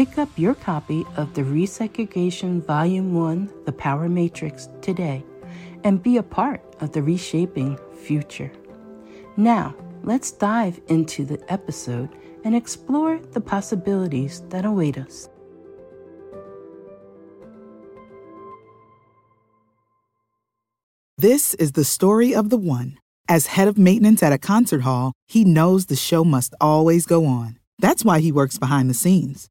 Pick up your copy of the Resegregation Volume 1 The Power Matrix today and be a part of the reshaping future. Now, let's dive into the episode and explore the possibilities that await us. This is the story of the one. As head of maintenance at a concert hall, he knows the show must always go on. That's why he works behind the scenes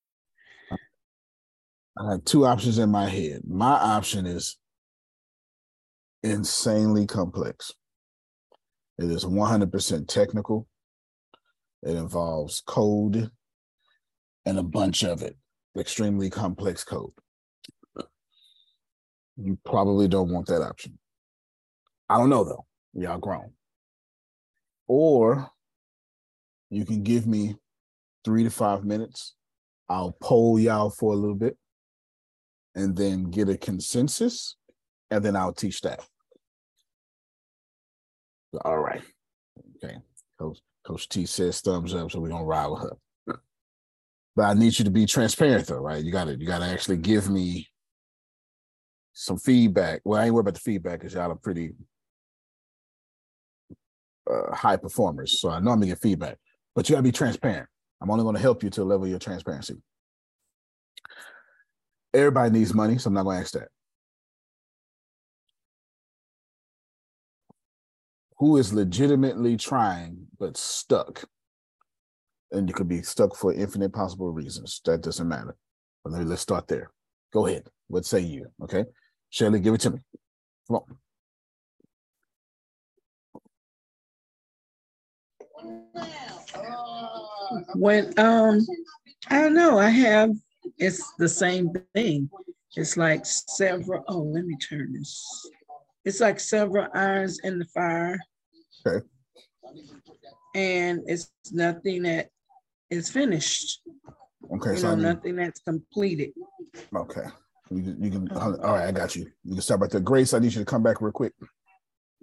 I had two options in my head. My option is insanely complex. It is 100% technical. It involves code and a bunch of it, extremely complex code. You probably don't want that option. I don't know though. y'all grown. Or you can give me three to five minutes. I'll poll y'all for a little bit and then get a consensus, and then I'll teach that. All right. Okay. Coach, Coach T says thumbs up, so we're gonna ride with her. But I need you to be transparent though, right? You gotta you gotta actually give me some feedback. Well, I ain't worried about the feedback because y'all are pretty uh, high performers. So I know I'm gonna get feedback, but you gotta be transparent. I'm only gonna help you to a level your transparency. Everybody needs money, so I'm not gonna ask that. Who is legitimately trying but stuck? And you could be stuck for infinite possible reasons. That doesn't matter. But let's start there. Go ahead. What say you? Okay. Chelly, give it to me. Come on. When um I don't know, I have it's the same thing. It's like several oh let me turn this. It's like several irons in the fire. Okay. And it's nothing that is finished. Okay. You So I know, need- nothing that's completed. okay. You can, you can all right, I got you. You can start right there. Grace, I need you to come back real quick.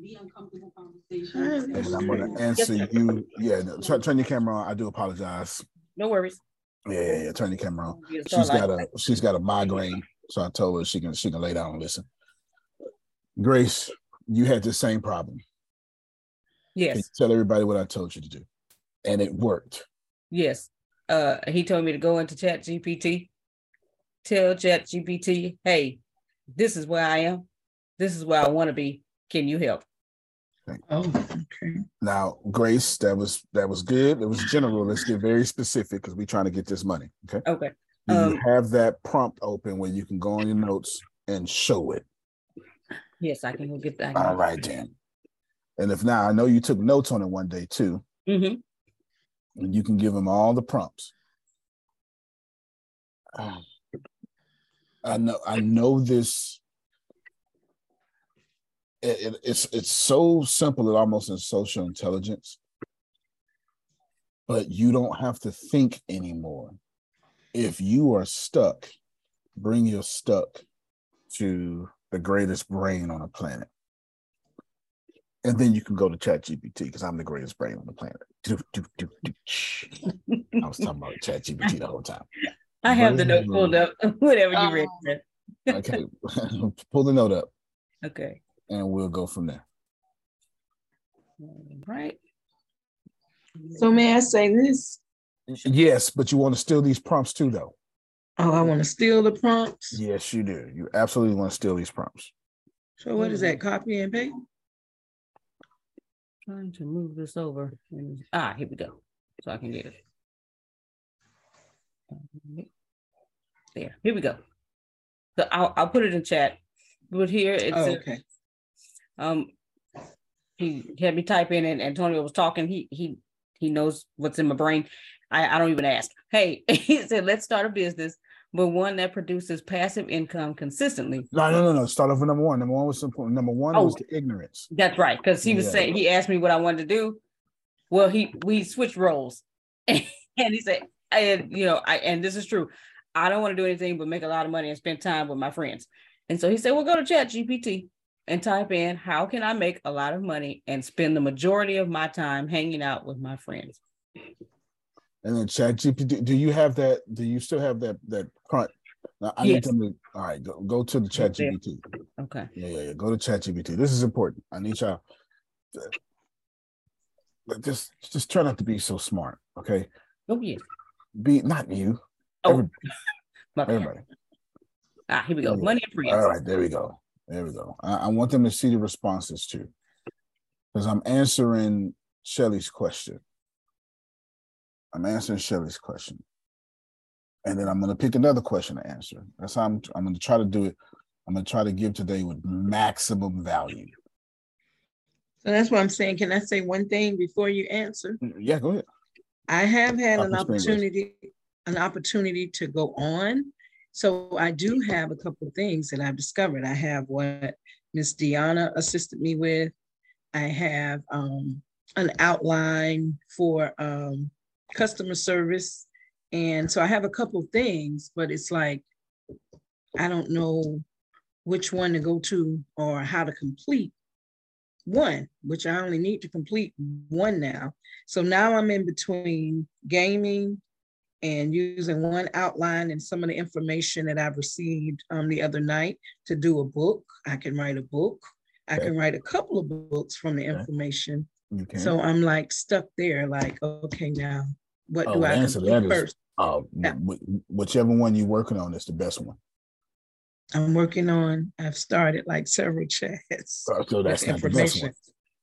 Be uncomfortable conversation. And I'm gonna answer you. Yeah, no, turn, turn your camera on. I do apologize. No worries. Yeah, yeah, yeah. Turn your camera on. She's got a she's got a migraine, so I told her she can she can lay down and listen. Grace, you had the same problem. Yes, tell everybody what I told you to do, and it worked. yes. Uh, he told me to go into Chat GPT, tell Chat GPT, hey, this is where I am. This is where I want to be. Can you help? Oh, okay. Now, Grace, that was that was good. It was general. Let's get very specific because we're trying to get this money. Okay. Okay. Do you Um, have that prompt open where you can go on your notes and show it? Yes, I can go get that. All right, then. And if now I know you took notes on it one day too, Mm-hmm. and you can give them all the prompts. Um, I know I know this. It, it- it's it's so simple it almost is social intelligence, but you don't have to think anymore. If you are stuck, bring your stuck to the greatest brain on the planet. And then you can go to Chat GPT because I'm the greatest brain on the planet. Do, do, do, do. I was talking about Chat GPT the whole time. I have the note pulled up. Whatever you Um, read. Okay, pull the note up Okay. And we'll go from there. Right. So may I say this? Yes, but you want to steal these prompts too, though. Oh, I want to steal the prompts. Yes, you do. You absolutely want to steal these prompts. So what is that? Copy and paste? Trying to move this over. and- Ah, here we go. So I can get it. There. Here we go. So I'll I'll put it in chat. But here it's Oh, a- okay. Um he had me type in and Antonio was talking. He he he knows what's in my brain. I, I don't even ask. Hey, he said, let's start a business, but one that produces passive income consistently. No, no, no, no. Start off with number one. Number one was simple. Number one Oh. was the ignorance. That's right. Because he was Yeah. saying he asked me what I wanted to do. Well, he we switched roles. and he said, and you know, I and this is true. I don't want to do anything but make a lot of money and spend time with my friends. And so he said, Well, go to Chat GPT and type in how can I make a lot of money and spend the majority of my time hanging out with my friends. And then Chat GPT. Do you have that? Do you still have that that current? Now, I need Yes. them to. All right, go, go to the Chat. GPT. Okay. Yeah, yeah, yeah. Go to Chat GPT. This is important. I need y'all. to- Just, just try not to be so smart. Okay, Oh yeah. be not you. Oh, Every- my bad. everybody. Ah, here we go. Money and friends. All right, there we go. There we go. I, I want them to see the responses too, because I'm answering Chelly's question. I'm answering Chelly's question, and then I'm going to pick another question to answer. That's how I'm. I'm going to try to do it. I'm going to try to give today with maximum value. So that's what I'm saying. Can I say one thing before you answer? Mm, yeah, go ahead. I have had an opportunity, an opportunity to go on. So I do have a couple of things that I've discovered. I have what Miss Deanna assisted me with. I have um, an outline for um, customer service. And so I have a couple of things, but it's like, I don't know which one to go to or how to complete one, which I only need to complete one now. So now I'm in between gaming and using one outline and some of the information that I've received um, the other night to do a book. I can write a book. I Okay. can write a couple of books from the Okay. information. Can. So I'm like stuck there, like, okay, now what Oh, do I answer to complete that is- first? uh, Yeah. wh- wh- whichever one you're working on is the best one. I'm working on, I've started like several chats. So so that's not the best one.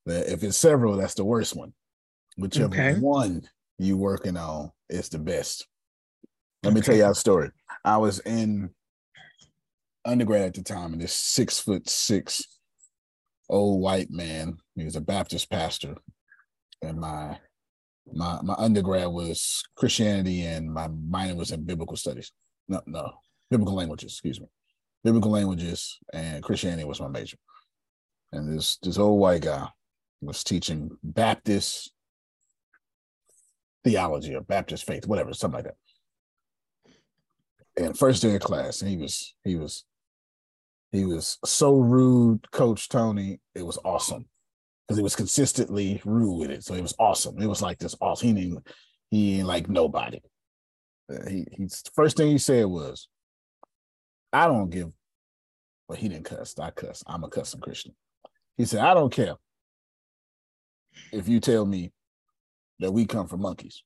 If it's several, that's the worst one. Whichever Okay. one you working on is the best. Let me tell you a story. I was in undergrad at the time, and this six foot six old white man, he was a Baptist pastor, and my my my undergrad was Christianity, and my minor was in biblical studies. No, no, biblical languages. Excuse me, biblical languages, and Christianity was my major. And this this old white guy was teaching Baptist theology or Baptist faith, whatever, something like that. And first day of class, he was he was he was so rude, Coach Tony. It was awesome because he was consistently rude with it. So it was awesome. It was like this awesome. He didn't he ain't like nobody. Uh, he he's first thing he said was, "I don't give." Well, he didn't cuss. I cuss. I'm a cussing Christian. He said, "I don't care if you tell me that we come from monkeys.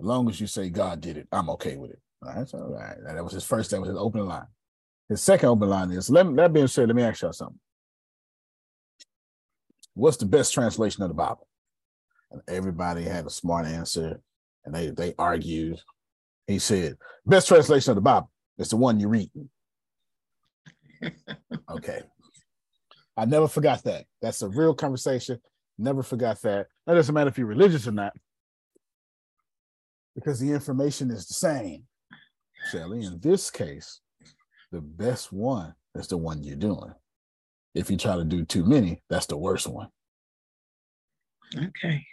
As long as you say God did it, I'm okay with it. All right, so all right. That was his first. That was his opening line. His second open line is let me, that being said, let me ask y'all something. What's the best translation of the Bible? And everybody had a smart answer, and they they argued. He said, "Best translation of the Bible is the one you read." okay, I never forgot that. That's a real conversation. Never forgot that. That doesn't matter if you're religious or not, because the information is the same. Chelly, in this case, the best one is the one you're doing. If you try to do too many, that's the worst one. Okay.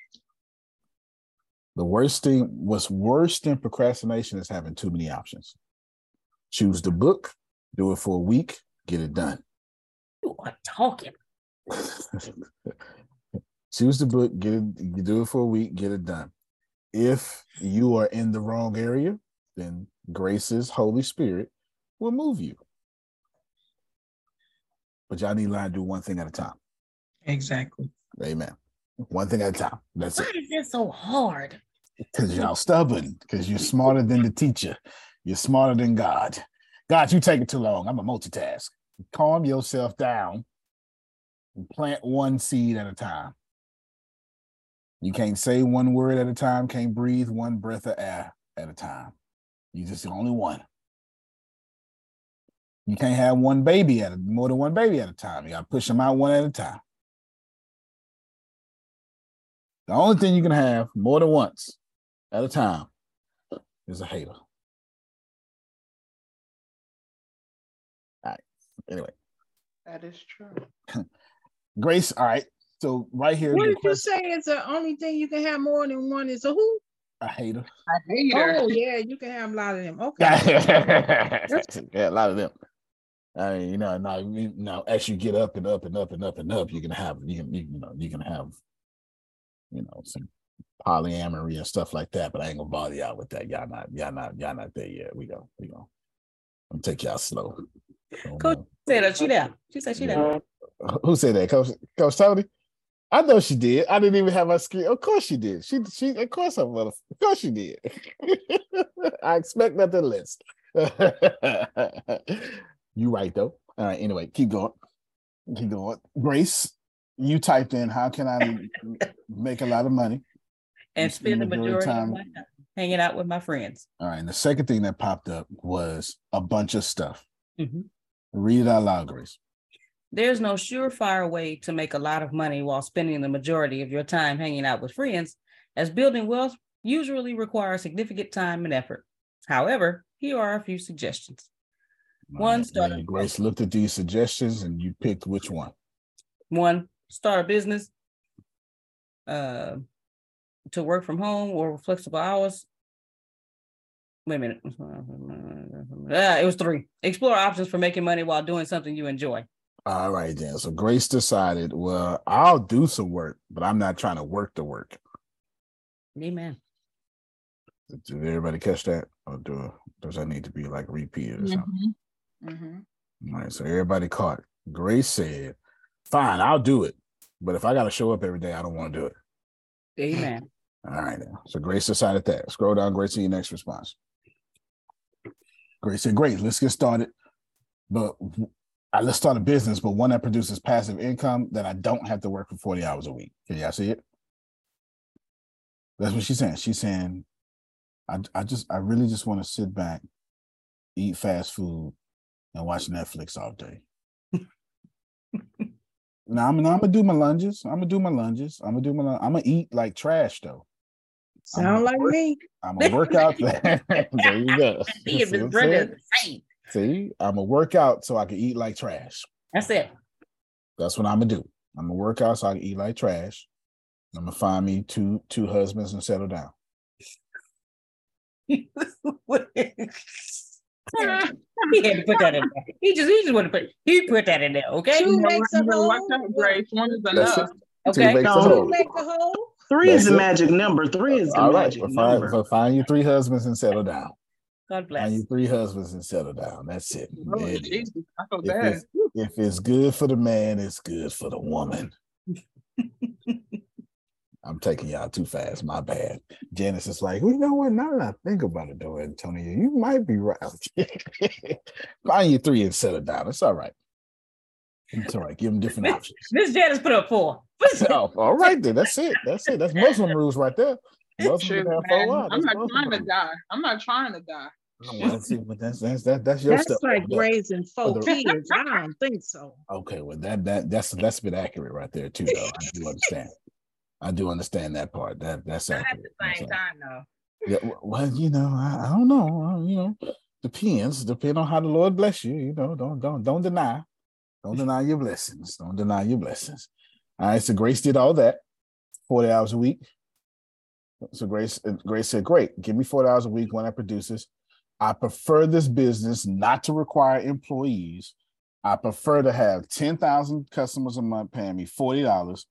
The worst thing, what's worse than procrastination is having too many options. Choose the book, do it for a week, get it done. You are talking. Choose the book, get it, you do it for a week, get it done. If you are in the wrong area, then Grace's Holy Spirit will move you. But y'all need to learn to do one thing at a time. Exactly. Amen. One thing at a time. That's Why it. is this so hard? Because y'all stubborn. Because you're smarter than the teacher. You're smarter than God. God, you take it too long. I'm a multitask. Calm yourself down and plant one seed at a time. You can't say one word at a time, can't breathe one breath of air at a time. You're just the only one. You can't have one baby at a, more than one baby at a time. You gotta push them out one at a time. The only thing you can have more than once at a time is a hater. All right. Anyway, That is true. Grace. All right. So right here, What the did you say is the only thing you can have more than one is a who? a hater. I hate her. Oh yeah, you can have a lot of them. Okay. yeah, a lot of them. I mean, you know, now, you know, as you get up and up and up and up and up, you can have you can you, know you can have, you know, some polyamory and stuff like that. But I ain't gonna bother y'all with that. Y'all not y'all not y'all not there yet. We go we go. I'm take y'all slow. So, Coach said that she there. She said she there. Who said that? Coach Coach Tony? I know she did. I didn't even have my screen. Of course she did. She she of course I mother. Of course she did. I expect nothing less. you right though. All right. Anyway, keep going. Keep going. Grace, you typed in how can I make a lot of money? And spend the majority of time- my time hanging out with my friends. All right. And the second thing that popped up was a bunch of stuff. Mhm. Read it out loud, Grace. There's no surefire way to make a lot of money while spending the majority of your time hanging out with friends, as building wealth usually requires significant time and effort. However, here are a few suggestions. One started- Grace looked at these suggestions and you picked which one. One, start a business, uh, to work from home or flexible hours. Wait a minute. Ah, it was three. Explore options for making money while doing something you enjoy. All right, then. So Grace decided, well, I'll do some work, but I'm not trying to work the work. Amen. Did everybody catch that? Or do does that need to be like repeated or something? Mhm. All right, so everybody caught. Grace said, "Fine, I'll do it, but if I got to show up every day, I don't want to do it." Amen. All right, then. So Grace decided that. Scroll down, Grace, to your next response. Grace said, "Great, let's get started, but let's start a business, but one that produces passive income that I don't have to work for forty hours a week." Can y'all see it? That's what she's saying. She's saying, "I, I just, I really just want to sit back, eat fast food, and watch Netflix all day." Now I'm, I'm gonna do my lunges. I'm gonna do my lunges. I'm gonna do my. I'm gonna eat like trash though. Sound like work- me. I'm gonna work out. there you go. He and See Miss what Brenda the same. See, I'm gonna work out so I can eat like trash. That's it. That's what I'm gonna do. I'm gonna work out so I can eat like trash. I'm gonna find me two two husbands and settle down. he had to put that in there. He just he just want to put he put that in there, okay? Two makes a you know, watch hole. Grace. One is enough. it. Two Okay. makes a No. Two hole. make a hole. Three is the magic number. Three is the All right, magic but find, number. so find you three husbands and settle down. God Find bless. you three husbands and settle down. That's it. Oh, There it is. Jesus. I feel If bad. it's, if it's good for the man, it's good for the woman. I'm taking y'all too fast. My bad. Janice is like, well, you know what? Now that I think about it, though, Antonio, you might be right. Find you three and settle down. It's all right. It's all right. Give them different options. Miss Janice put up four. Oh, all right, then. That's it. That's it. That's Muslim rules right there. Muslim Shoot, have man. I'm That's not Muslim trying to die. I'm not trying to die. Well, that's. But that's that's that, that's your That's stuff. like there. raising four kids. I don't think so. Okay, well that that that's that's a bit accurate right there too, though. I do understand. I do understand that part. That that's Not at the same time though. Yeah, well, you know, I, I don't know. uh, You know, depends. Depend on how the Lord bless you. You know, don't don't don't deny. Don't deny your blessings. Don't deny your blessings. All right. So Grace did all that, forty hours a week. So Grace Grace said, "Great, give me forty hours a week when I produces. I prefer this business not to require employees. I prefer to have ten thousand customers a month paying me forty dollars.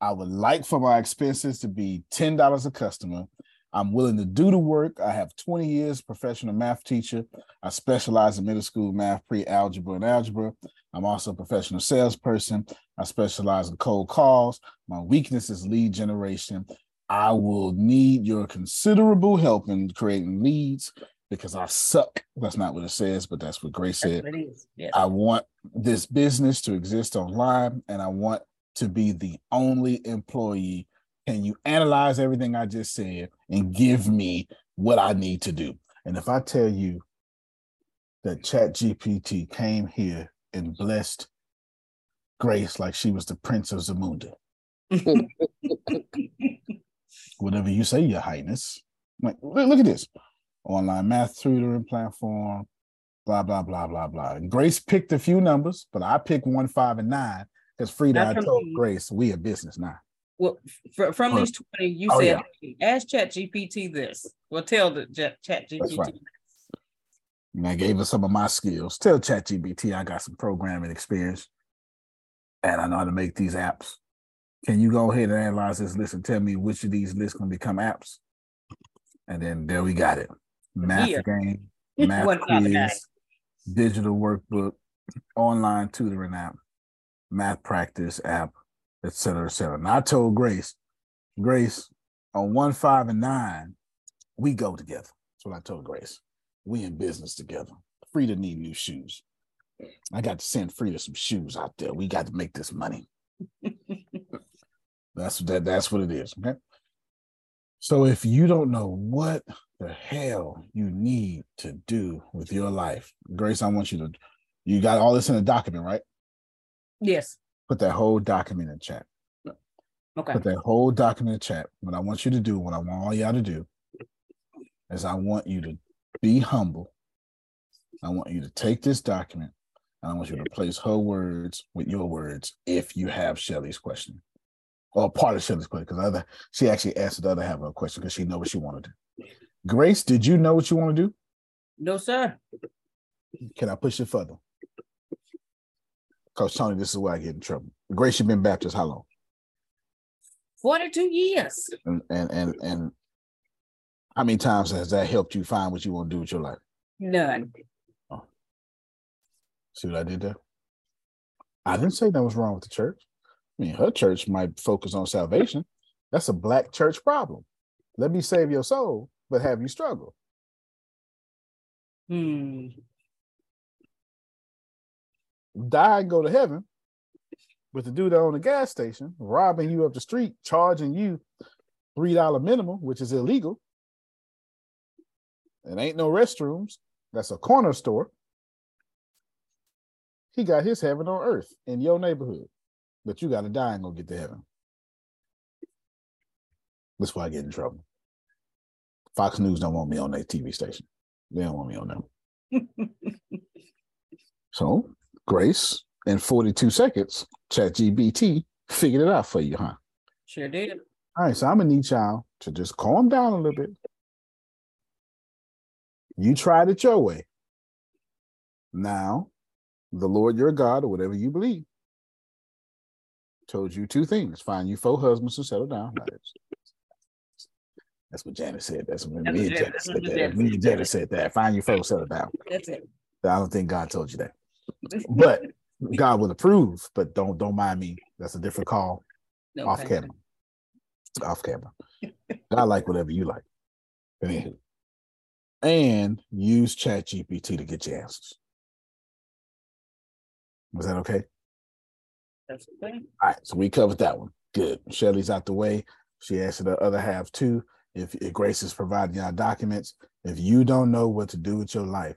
I would like for my expenses to be ten dollars a customer. I'm willing to do the work. I have 20 years professional math teacher. I specialize in middle school math, pre-algebra, and algebra. I'm also a professional salesperson. I specialize in cold calls. My weakness is lead generation. I will need your considerable help in creating leads because I suck. That's not what it says, but that's what Grace said. what it is. Yes. I want this business to exist online and I want to be the only employee. Can you analyze everything I just said and give me what I need to do? And if I tell you that Chat GPT came here and blessed Grace like she was the Prince of Zamunda, whatever you say, Your Highness. Like, look at this online math tutoring platform, blah, blah, blah, blah, blah. And Grace picked a few numbers, but I picked one, five, and nine because Frida, I told me. Grace, we a business now. Well, fr- from these 20, you Oh, said, ask Chat GPT this. Well, tell the Chat Chat GPT. right. And I gave her some of my skills. Tell ChatGPT I got some programming experience and I know how to make these apps. Can you go ahead and analyze this list and tell me which of these lists can become apps? And then there we got it. Math Here. game, math One five and nine. quiz, digital workbook, online tutoring app, math practice app, et cetera, et cetera. And I told Grace, Grace, on one, five, and nine, we go together. That's what I told Grace. We in business together. Frida need new shoes. I got to send Frida some shoes out there. We got to make this money. that's that. That's what it is. Okay. So if you don't know what the hell you need to do with your life, Grace, I want you to. You got all this in a document, right? Yes. Put that whole document in chat. Okay. Put that whole document in chat. What I want you to do, what I want all y'all to do, is I want you to be humble. I want you to take this document And I want you to replace her words with your words if you have Chelly's question. Or part of Chelly's question, because other she actually asked the other half of a question because she know what she wanted to do. Grace, did you know what you want to do? No, sir. Can I push it further? Coach Tony, this is where I get in trouble. Grace, you've been Baptist how long? 42 years. And and and, and how many times has that helped you find what you want to do with your life? None. Oh. See what I did there? I didn't say that was wrong with the church. I mean, her church might focus on salvation. That's a black church problem. Let me save your soul, but have you struggle? Hmm. Die and go to heaven, but the dude that on the gas station robbing you up the street, charging you three dollar minimum, which is illegal. And ain't no restrooms. That's a corner store. He got his heaven on earth in your neighborhood, but you got to die and go get to heaven. That's why I get in trouble. Fox News don't want me on their TV station. They don't want me on them. so, Grace, in 42 seconds, ChatGPT figured it out for you, huh? Sure did. All right, so I'm gonna need y'all to just calm down a little bit. You tried it your way. Now, the Lord your God, or whatever you believe, told you two things: find you four husbands to settle down. That's, what Janet said. That's what That's me and Janet- said that. Me and. Janet said that. Find you four, settle down. That's it. I don't think God told you that, but God will approve. But don't don't mind me. That's a different call. Off Okay. camera. Off camera. I like whatever you like. Anywho. And use Chat GPT to get your answers. Was that okay? That's okay. All right, so we covered that one. Good. Chelly's out the way. She answered the other half too. If, if Grace is providing y'all documents, if you don't know what to do with your life,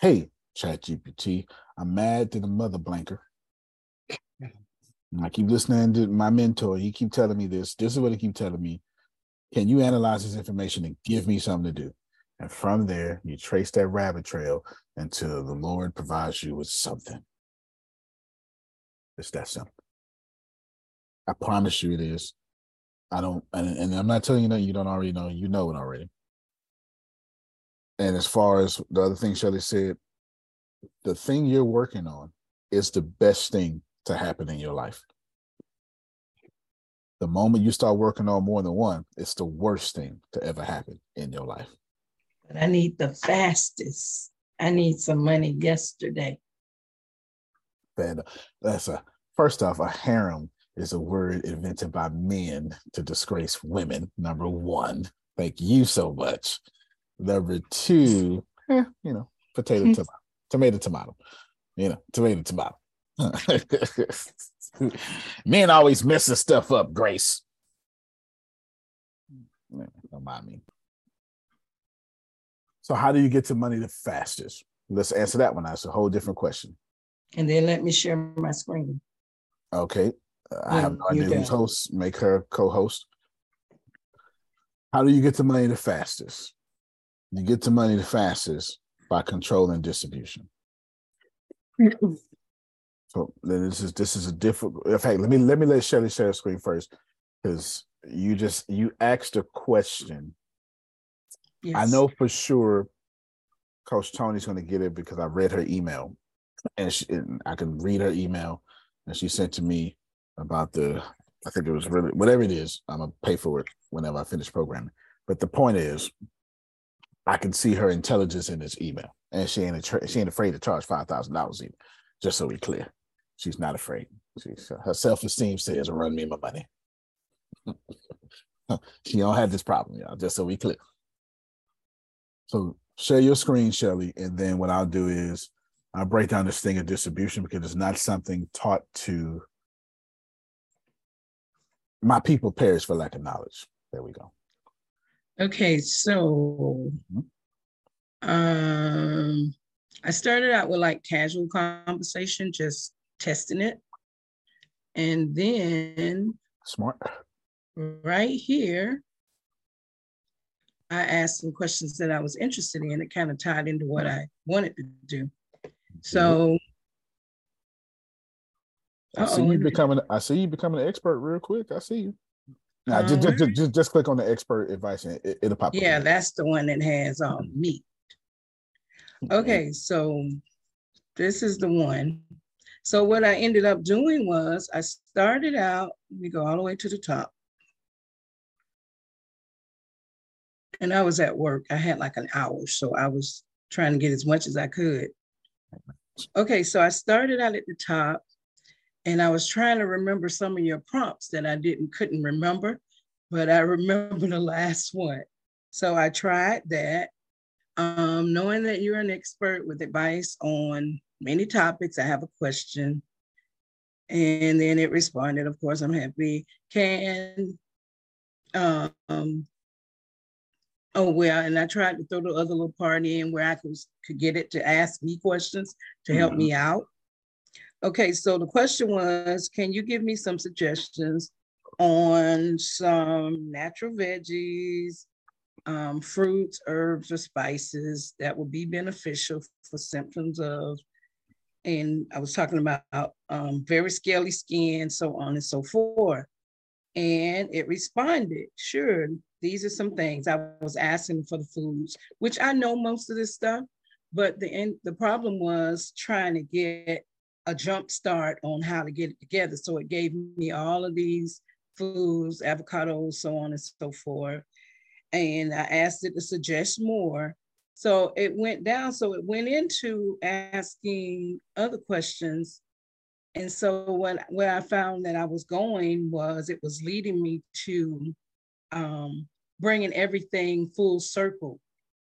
hey, Chat GPT, I'm mad to the mother blanker. I keep listening to my mentor. He keep telling me this. This is what he keep telling me. Can you analyze this information and give me something to do? And from there, you trace that rabbit trail until the Lord provides you with something. It's that simple. I promise you it is. I don't, and, and I'm not telling you that you don't already know. You know it already. And as far as the other thing Chelly said, the thing you're working on is the best thing to happen in your life. The moment you start working on more than one, it's the worst thing to ever happen in your life. But I need the fastest. I need some money yesterday. And that's a first off, a harem is a word invented by men to disgrace women. Number one, thank you so much. Number two, eh, you know, potato, tomato, tomato, tomato, you know, tomato, tomato. Men always messing stuff up, Grace. Don't mind me. So, how do you get to money the fastest? Let's answer that one. That's a whole different question. And then let me share my screen. Okay. I have no idea who's host. Make her co-host. How do you get to money the fastest? You get to money the fastest by controlling distribution. So this is this is a difficult. In fact, let me let me let Chelly share the screen first, because you just you asked a question. Yes. I know for sure, Coach Tony's going to get it because I read her email, and, she, and I can read her email, and she sent to me about the. I think it was really whatever it is. I'm gonna pay for it whenever I finish programming. But the point is, I can see her intelligence in this email, and she ain't attra- she ain't afraid to charge five thousand dollars even. Just so we clear, she's not afraid. She's, uh, her self esteem says, "Run me my money." she don't have this problem, y'all. Just so we clear. So share your screen, Chelly, and then what I'll do is I'll break down this thing of distribution because it's not something taught to my people perish for lack of knowledge. There we go. Okay, so Mhm. um I started out with like casual conversation, just testing it. And then Smart. right here, I asked some questions that I was interested in. It kind of tied into what I wanted to do. So I see you wait a minute. becoming. I see you becoming an expert real quick. I see you. Now, Uh, just, just, just, just, just click on the expert advice and it, it'll pop. up. Yeah, that's the one that has um meat. Okay, so this is the one. So what I ended up doing was I started out, let me go all the way to the top. And I was at work. I had like an hour, so I was trying to get as much as I could. Okay, so I started out at the top and I was trying to remember some of your prompts that I didn't couldn't remember, but I remember the last one. So I tried that. Um, knowing that you're an expert with advice on many topics, I have a question. And then it responded, of course, I'm happy. Can um oh well, and I tried to throw the other little part in where I could, could get it to ask me questions to help me out. Okay, so the question was, can you give me some suggestions on some natural veggies, um, fruits, herbs, or spices that would be beneficial for symptoms of, and I was talking about um, very scaly skin, so on and so forth. And it responded, sure, these are some things. I was asking for the foods, which I know most of this stuff, but the end, the problem was trying to get a jump start on how to get it together. So it gave me all of these foods, avocados, so on and so forth. And I asked it to suggest more. So it went down. So it went into asking other questions. And so what where I found that I was going was it was leading me to um, bringing everything full circle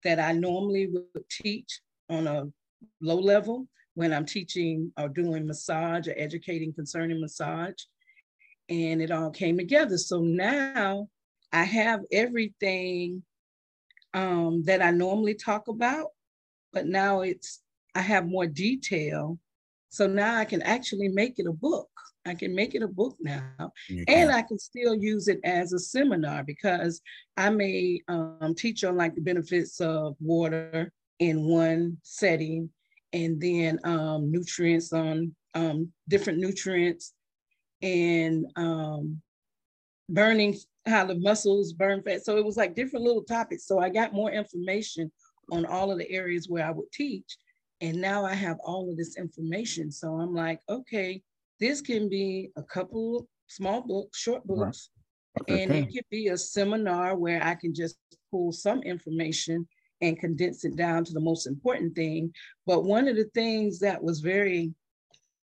that I normally would teach on a low level when I'm teaching or doing massage or educating concerning massage. And it all came together. So now I have everything um, that I normally talk about, but now it's, I have more detail. So now I can actually make it a book. I can make it a book now. And. I can still use it as a seminar because I may um, teach on like the benefits of water in one setting and then um, nutrients on um, different nutrients and um, burning how the muscles burn fat. So it was like different little topics. So I got more information on all of the areas where I would teach. And now I have all of this information. So I'm like, okay, this can be a couple of small books, short books, Okay, and can. it could be a seminar where I can just pull some information and condense it down to the most important thing. But one of the things that was very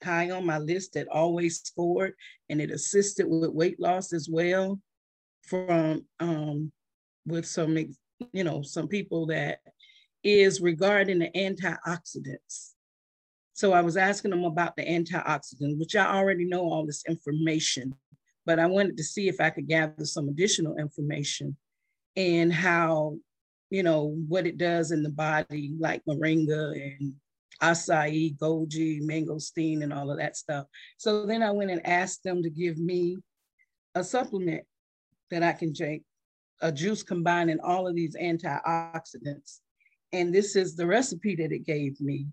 high on my list that always scored and it assisted with weight loss as well from um with some you know some people that is regarding the antioxidants. So I was asking them about the antioxidants, which I already know all this information, but I wanted to see if I could gather some additional information and how, you know, what it does in the body, like moringa and acai, goji, mangosteen, and all of that stuff. So then I went and asked them to give me a supplement that I can take, a juice combining all of these antioxidants. And this is the recipe that it gave me.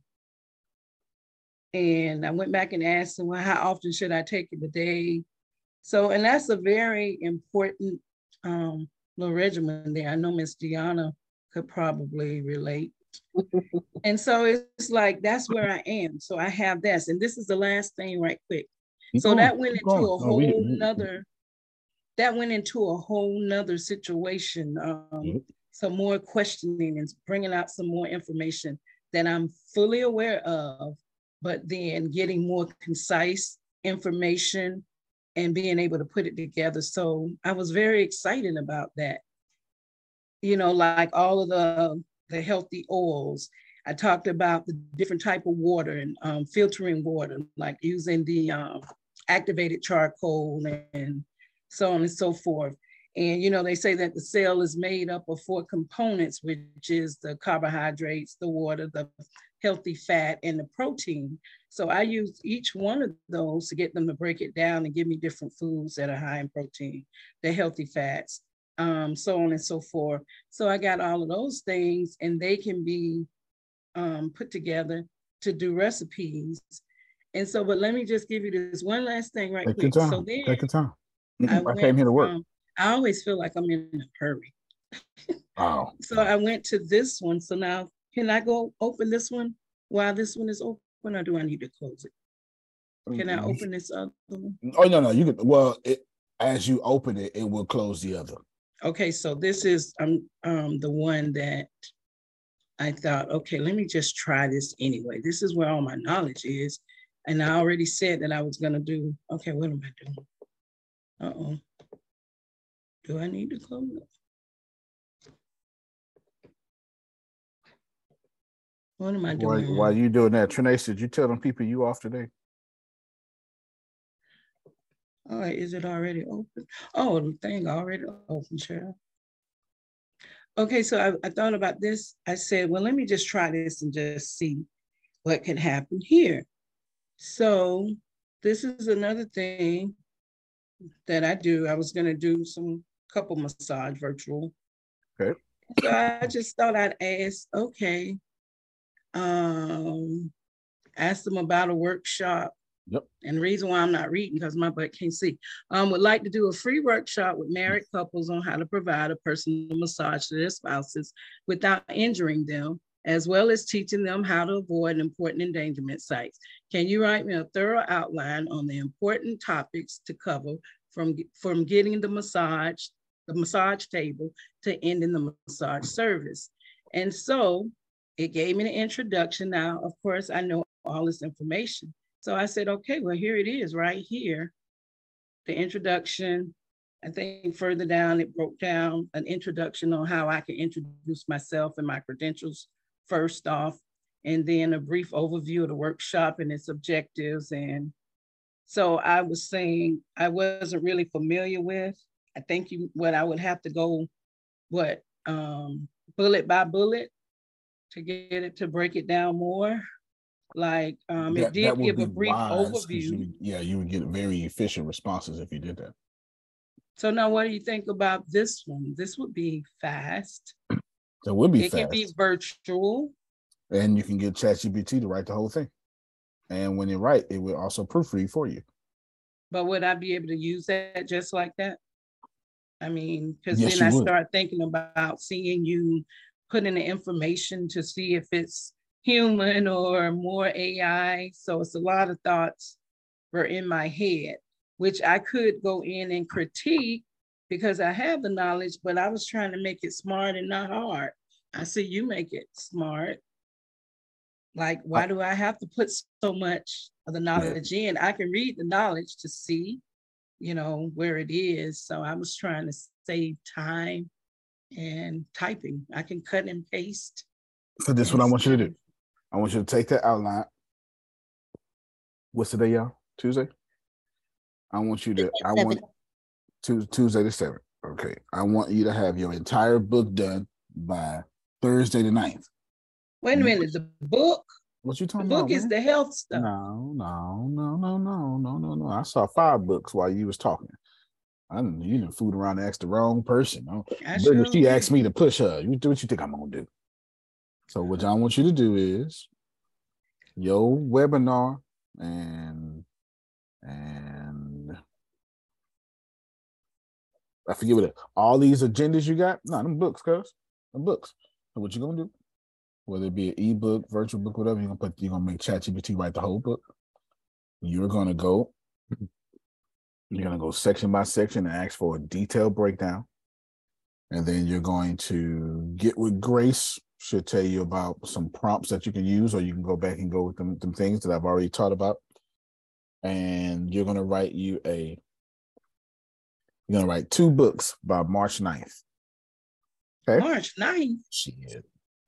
And I went back and asked them, well, how often should I take it a day? So, and that's a very important um, little regimen there. I know Miss Gianna could probably relate. and so it's like, that's where I am. So I have this. And this is the last thing right quick. Keep So that went into a whole we- we- nother, that went into a whole nother situation. Um, Yep. some more questioning and bringing out some more information that I'm fully aware of, but then getting more concise information and being able to put it together. So I was very excited about that. You know, like all of the the healthy oils. I talked about the different type of water and um, filtering water, like using the um, activated charcoal and so on and so forth. And you know, they say that the cell is made up of four components, which is the carbohydrates, the water, the healthy fat, and the protein. So I use each one of those to get them to break it down and give me different foods that are high in protein, the healthy fats, um, so on and so forth. So I got all of those things, and they can be um, put together to do recipes. And so, but let me just give you this one last thing right Take your time. So then Take your time. I, I, came here to work. from- I always feel like I'm in a hurry. Oh, So I went to this one. So now can I go open this one while this one is open or do I need to close it? Can I open this other one? Oh no, no, you could. Well, it, as you open it, it will close the other. Okay, so this is um um the one that I thought, okay, let me just try this anyway. This is where all my knowledge is. And I already said that I was gonna do, okay, what am I doing? Uh-oh. Do I need to close it? What am I doing? while wrong? you doing that, Trinace, did you tell them people you off today? All right, is it already open? Oh, the thing already open, Cheryl. Okay, so I, I thought about this. I said, well, let me just try this and just see what can happen here. So this is another thing that I do. I was gonna do some couple massage virtual. Okay. So I just thought I'd ask, okay. Um, ask them about a workshop. Yep. And the reason why I'm not reading because my butt can't see. Um, would like to do a free workshop with married couples on how to provide a personal massage to their spouses without injuring them, as well as teaching them how to avoid important endangerment sites. Can you write me a thorough outline on the important topics to cover from, from getting the massage, the massage table to ending the massage service? And so it gave me an introduction. Now, of course, I know all this information. So I said, okay, well, here it is right here. The introduction. I think further down, it broke down an introduction on how I can introduce myself and my credentials first off, and then a brief overview of the workshop and its objectives. And so I was saying I wasn't really familiar with. I think you what I would have to go, what um, bullet by bullet to get it to break it down more. Like um, it did give a brief wise, overview. you yeah, you would get very efficient responses if you did that. So now what do you think about this one? This would be fast. That would be It fast, can be virtual. and you can get ChatGPT to write the whole thing. And when you write, it will also proofread for you. But would I be able to use that just like that? I mean, because Yes, then I would. start thinking about seeing you put in the information to see if it's human or more AI. So it's a lot of thoughts were in my head, which I could go in and critique because I have the knowledge, but I was trying to make it smart and not hard. I see you make it smart. Like, why do I have to put so much of the knowledge in? I can read the knowledge to see, you know, where it is. So I was trying to save time and typing. I can cut and paste. So this is what I want you to do. I want you to take that outline. What's the day, y'all? Tuesday. I want you to. I want Tues- Tuesday the seventh. Okay. I want you to have your entire book done by Thursday the 9th. Wait a minute, the book, What you talking about? the book about? Book is man? the health stuff. No, no, no, no, no, no, no, no. I saw five books while you was talking. I didn't, you didn't fool around and ask the wrong person. Sure she asked me to push her. You do what you think I'm gonna do. So what I want you to do is your webinar and and I forget what it, all these agendas you got. No, them books, cuz them books. So what you gonna do? Whether it be an ebook, virtual book, whatever, you're gonna put you're gonna make ChatGPT write the whole book. You're gonna go, you're gonna go section by section and ask for a detailed breakdown. And then you're going to get with Grace. She'll tell you about some prompts that you can use, or you can go back and go with them, them things that I've already taught about. And you're gonna write you a you're gonna write two books by March 9th. Okay. March 9th. Shit.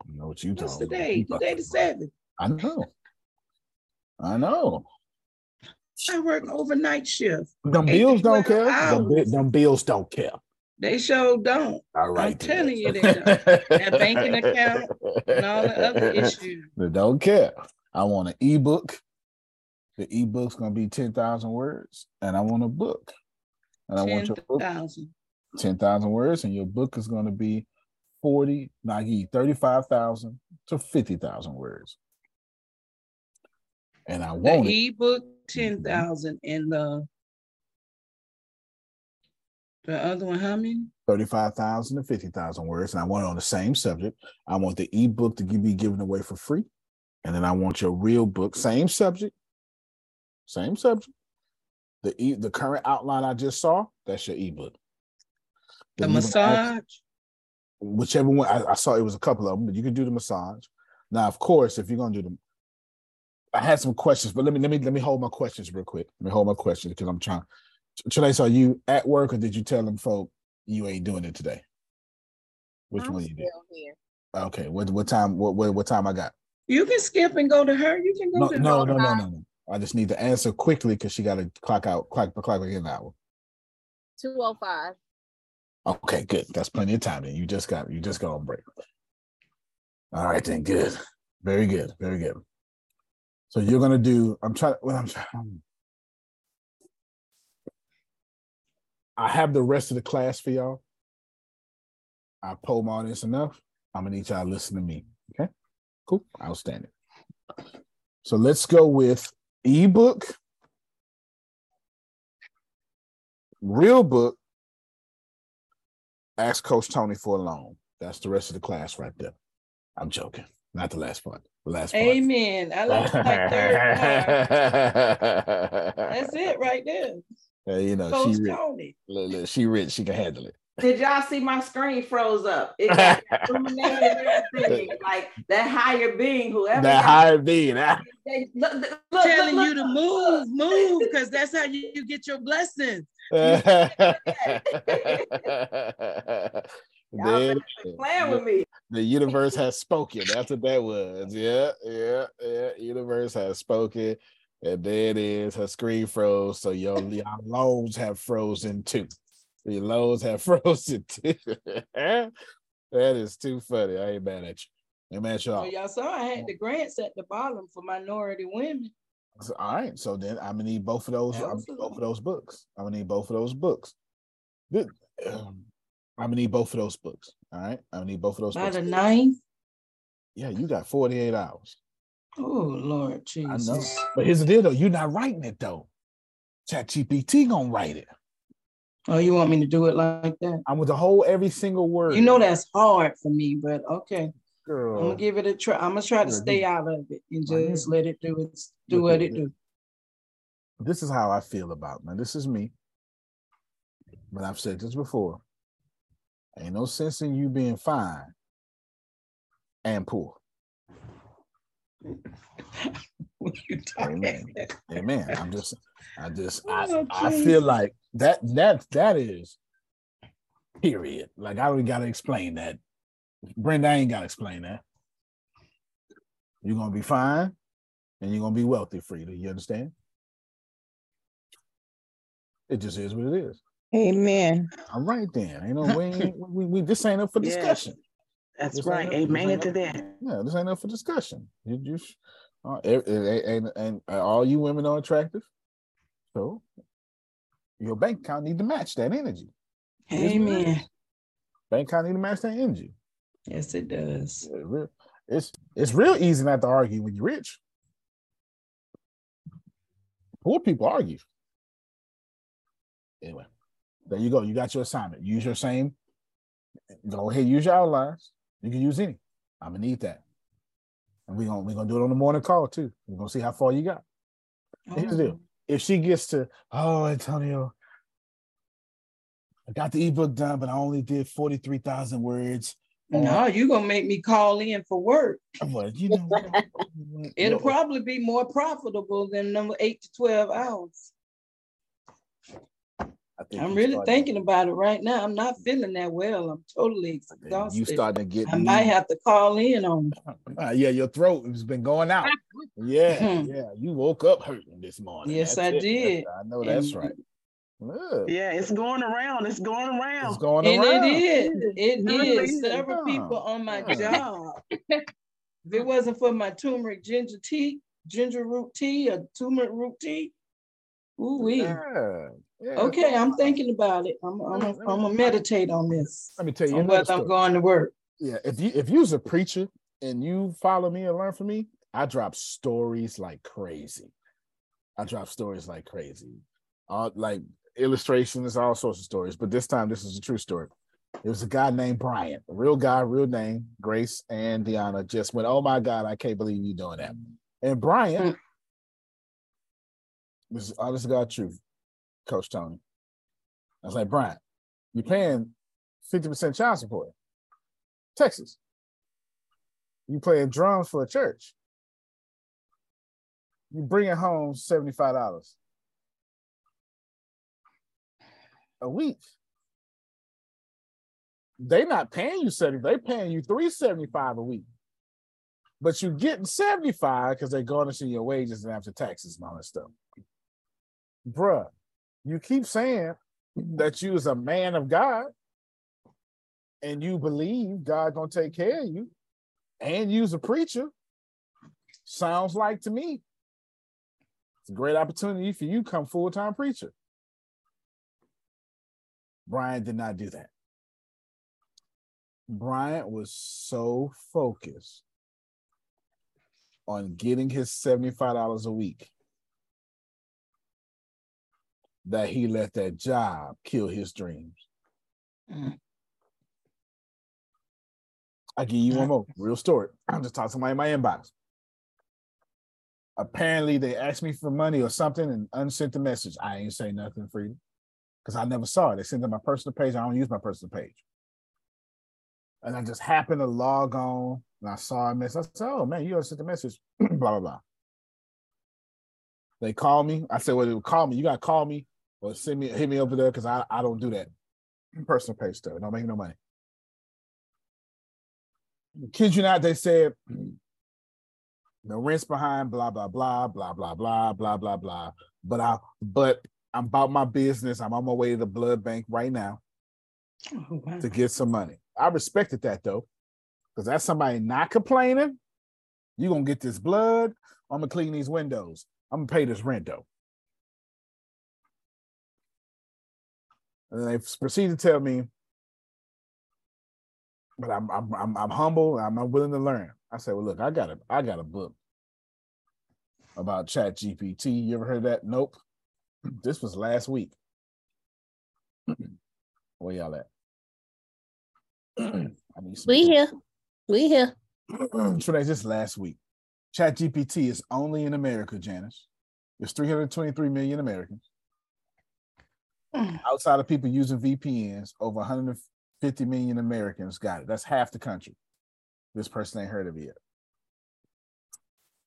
You know what you What's talking the about. day? You Today the talking 7th. I know. I know. I work overnight shift. Them bills don't care. Them, bi- them bills don't care. They sure don't. All right. I'm telling you they don't. That banking account and all the other issues. They don't care. I want an ebook. The ebook's gonna be 10,000 words, and I want a book. And I want your book 10,000. 10,000 words, and your book is gonna be 40, not 35,000 to 50,000 words. and I The want it. ebook ten thousand and the the other one, how many? 35,000 to 50,000 words. And I want it on the same subject. I want the ebook to be given away for free. And then I want your real book, same subject, same subject. The e- the current outline I just saw, that's your ebook. The you're massage. whichever one I, I saw, it was a couple of them, but you can do the massage. Now, of course, if you're gonna do them, I had some questions, but let me let me let me hold my questions real quick. Let me hold my questions because I'm trying. Trace, are you at work or did you tell them folk you ain't doing it today? Which I'm one you did? still here. Okay, what what time? What what, what time I got? You can skip and go to her. You can go No, to no, no, no, no, no. I just need to answer quickly because she got to clock out, clock clock in an hour. 205. Okay, good. That's plenty of time. Then you just got you just got on break. All right, then good. Very good. Very good. So you're gonna do. I'm trying. Well, I'm trying. Um, I have the rest of the class for y'all. I pulled my audience enough. I'm gonna need y'all to listen to me. Okay. Cool. Outstanding. So let's go with ebook, real book, ask Coach Tony for a loan. That's the rest of the class right there. I'm joking. Not the last part. The last part. Amen. I like like third part. That's it right there. Yeah, you know, Coach she rich. Tony. Look, look, she rich. She can handle it. Did y'all see my screen froze up? It got illuminated everything, like that higher being, whoever. that got- higher being. ah. they- look, look, look, Telling look, you to move, move, because that's how you, you get your blessings. Y'all Then playing with me. the universe has spoken. That's what that was. Yeah, yeah, yeah. Universe has spoken. And there it is. Her screen froze. So your, your loans have frozen too. Your loans have frozen too. that is too funny. I ain't mad at you. Ain't mad at y'all. y'all saw I had the grants at the bottom for minority women. So, all right. So then I'm gonna need both of those. I'm both of those books. I'm gonna need both of those books. Good. Um, I'm gonna need both of those books. All right. I'm gonna need both of those By books. the ninth. Yeah, you got 48 hours. Oh Lord I Jesus. know. But here's the deal though, you're not writing it though. Chat GPT gonna write it. Oh, you want me to do it like that? I'm with the whole every single word. You know that's hard for me, but okay. girl. I'm gonna give it a try. I'm gonna try to stay you- out of it and just let it do its do what it do. this is how I feel about it. Now, this is me. But I've said this before. Ain't no sense in you being fine and poor. Amen. Amen. I'm just, I just, I, Oh, I Jesus. feel like that, that, that is period. Like I don't gotta explain that. Brenda, I ain't gotta explain that. You're gonna be fine and you're gonna be wealthy, Frida. You understand? It just is what it is. Amen. All right then. Ain't no we, we, we this ain't up for discussion. That's This right. Amen to that. Yeah, this ain't up for discussion. You just uh, and, and, and all you women are attractive. So your bank account need to match that energy. It is what it Amen. Bank account need to match that energy. Yes, it does. It's, it's real easy not to argue when you're rich. Poor people argue. Anyway, there you go. You got your assignment. Use your same. Go ahead, use your outlines. You can use any. I'm gonna need that. And we're gonna we're gonna do it on the morning call too. We're gonna see how far you got. Here's the deal. Mm-hmm. If she gets to, oh Antonio, I got the ebook done, but I only did 43,000 words. No, you're gonna make me call in for work. Well, you know, It'll probably be more profitable than number eight to twelve hours. I think I'm really starting- thinking about it right now. I'm not feeling that well. I'm totally exhausted. You starting to get. I might have to call in on. Uh, yeah, your throat has been going out. Yeah, Hmm. yeah. You woke up hurting this morning. Yes, That's I it. did. I know that's And- right. Look, Yeah, it's going around. It's going around. it's going And around. it is. It It really is. is. Several Huh. people on my Huh. job. If it wasn't for my turmeric ginger tea, ginger root tea, or turmeric root tea, ooh wee. Yeah, yeah. Okay, I'm thinking about it. I'm I'm Let me- I'm gonna meditate on this. Let me tell you On whether I'm going to work. Yeah, if you if you was a preacher and you follow me and learn from me, I drop stories like crazy. I drop stories like crazy. Uh, like illustrations, all sorts of stories. But this time, this is a true story. It was a guy named Brian, a real guy, real name. Grace and Deanna just went, "Oh my God, I can't believe you doing that." And Brian, this is honest to God truth, Coach Tony. I was like, Brian, you're paying fifty percent child support, Texas. You playing drums for a church. You bringing home seventy five dollars a week. They not paying you 70, they paying you 375 a week. But you getting 75 because they're garnishing your wages and after taxes and all that stuff. Bruh, you keep saying that you is a man of God and you believe God gonna take care of you and you's a preacher. Sounds like to me. It's a great opportunity for you come full-time preacher. Brian did not do that. Brian was so focused on getting his $75 a week that he let that job kill his dreams. Mm. I give you one more real story. I'm just talking to somebody in my inbox. Apparently, they asked me for money or something and unsent the message. I ain't say nothing you because I never saw it. They sent to my personal page. I don't use my personal page. And I just happened to log on and I saw a message. I said, Oh man, you sent the message. blah, blah, blah. They call me. I said, Well, they would call me. You gotta call me or send me hit me over there because I, I don't do that. Personal page stuff. Don't make no money. Kid you not, they said the rent's behind, blah, blah, blah, blah, blah, blah, blah, blah, blah. But I but I'm about my business. I'm on my way to the blood bank right now Oh, wow. to get some money. I respected that though, because that's somebody not complaining. You're gonna get this blood. I'm gonna clean these windows. I'm gonna pay this rent though. And then they proceed to tell me, but I'm I'm I'm, I'm humble. I'm, I'm willing to learn. I said, well, look, I got a I got a book about Chat GPT. You ever heard of that? Nope. This was last week. Where y'all at? I need some We here. We here. Trinae, just last week. Chat GPT is only in America, Janice. There's 323 million Americans. Mm. Outside of people using VPNs, over 150 million Americans got it. That's half the country. This person ain't heard of it yet.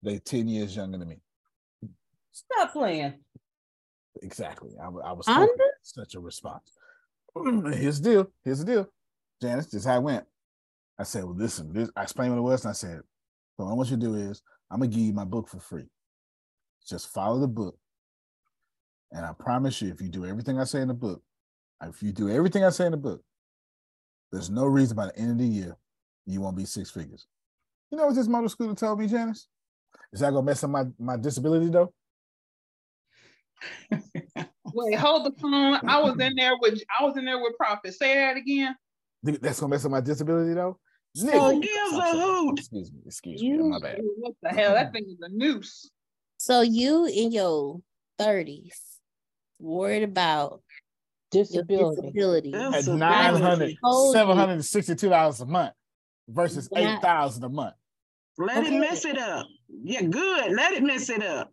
They 10 years younger than me. Stop playing. Exactly. I, I was Under? such a response. Here's the deal. Here's the deal. Janice, this is how it went. I said, well, listen, this, I explained what it was, and I said, so what I want you to do is I'm gonna give you my book for free. Just follow the book. And I promise you, if you do everything I say in the book, if you do everything I say in the book, there's no reason by the end of the year you won't be six figures. You know what this motor scooter told me, Janice? Is that gonna mess up my, my disability though? Wait, hold the phone. I was in there with I was in there with Prophet. Say that again. That's gonna mess up my disability though? So Nigga. gives a hoot. Excuse me, excuse me. My bad. What the hell? That thing is a noose. So you in your thirties worried about Disability. disability. At That's a nine bad hundred, thing. Told you. seven hundred and sixty-two dollars a month versus Yeah. eight thousand a month. Let Okay. it mess it up. Yeah, good. Let it mess it up.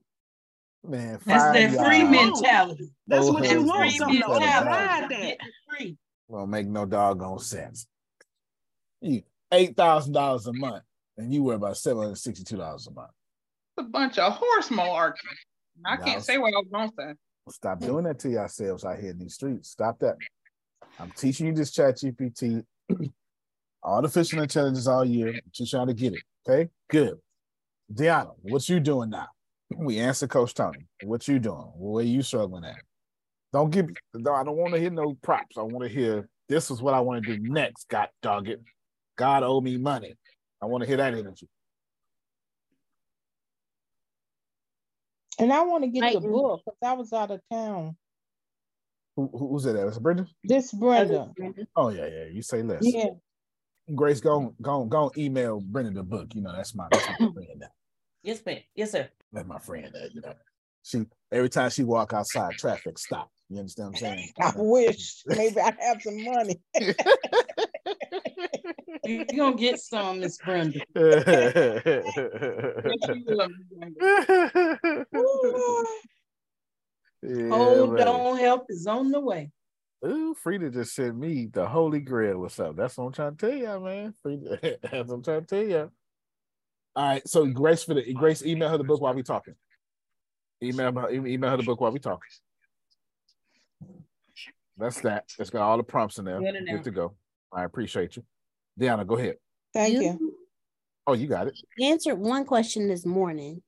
Man, That's five that free yards mentality. That's Oh, what you want. Free Something to mentality. that. Get it free. Don't make no doggone sense. You eight thousand dollars a month, and you were about seven hundred and sixty-two dollars a month. It's a bunch of horse malarkey. I No. can't say what I was gonna say. Stop hmm. doing that to yourselves out here in these streets. Stop that. I'm teaching you this chat GPT, artificial intelligence all year. Just trying to get it. Okay, good. Deanna, what you doing now? We answer Coach Tony. What you doing? Where you struggling at? Don't give. No, I don't want to hear no props. I want to hear this is what I want to do next. God dog it. God owe me money. I want to hear that energy. And I want to get the Like- book because I was out of town. Who, who- who's that? Is it Brenda? This Brenda. Oh yeah, yeah. You say less. Yeah. Grace, go go go email Brenda the book. You know that's my that's my friend now. Yes, ma'am. Yes, sir. Let my friend, uh, you know, she every time she walk outside, traffic stop. You understand what I'm saying? I wish maybe I have some money. You're gonna get some, Miss Brenda. Yeah, Hold man. on, help is on the way. Ooh, Frida just sent me the Holy Grail. What's up? That's what I'm trying to tell y'all, man. Frida, that's what I'm trying to tell y'all. All right, so Grace for the Grace, email her the book while we talking. Email her, email her the book while we talking. That's that. It's got all the prompts in there. Good. Good to go. I appreciate you. Deanna, go ahead. Thank you. Oh, you got it. answered one question this morning.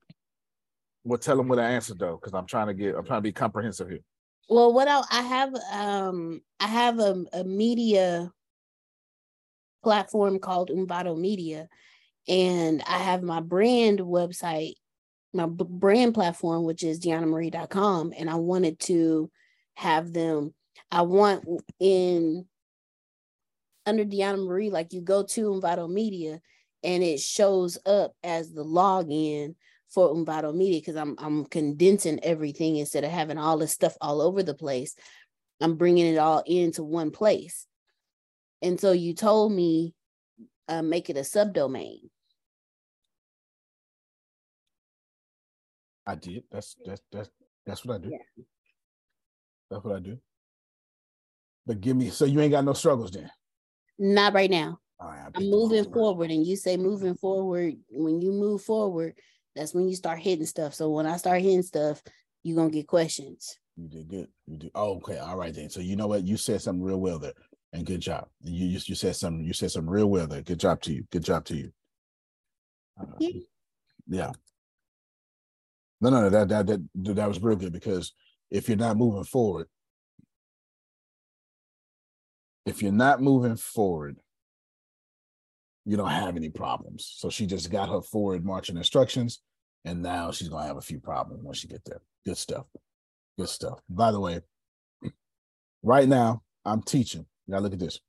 Well, tell them what I answered though, because I'm trying to get, I'm trying to be comprehensive here. Well, what I, I have, um, I have a, a media platform called Umbato Media, and I have my brand website, my b- brand platform, which is DeannaMarie.com, and I wanted to have them. I want in under Deanna Marie, like you go to Umbato Media, and it shows up as the login for Umbato Media because I'm I'm condensing everything instead of having all this stuff all over the place. I'm bringing it all into one place. And so you told me uh, make it a subdomain. I did. That's that's that's that's what I do. That's what I do. But give me so you ain't got no struggles then. Not right now. Right, I'm moving wrong forward, and you say moving forward. When you move forward, that's when you start hitting stuff. So when I start hitting stuff, you're gonna get questions. You did good. You did. Oh, okay. All right then. So you know what? You said something real well there, and good job. You you, you said something. You said something real well there. Good job to you. Good job to you. Uh, Yeah. yeah. No, no, no. That that that that was real good because if you're not moving forward, if you're not moving forward, you don't have any problems. So she just got her forward marching instructions, and now she's gonna have a few problems once she get there. Good stuff. Good stuff. By the way, right now I'm teaching. Now look at this.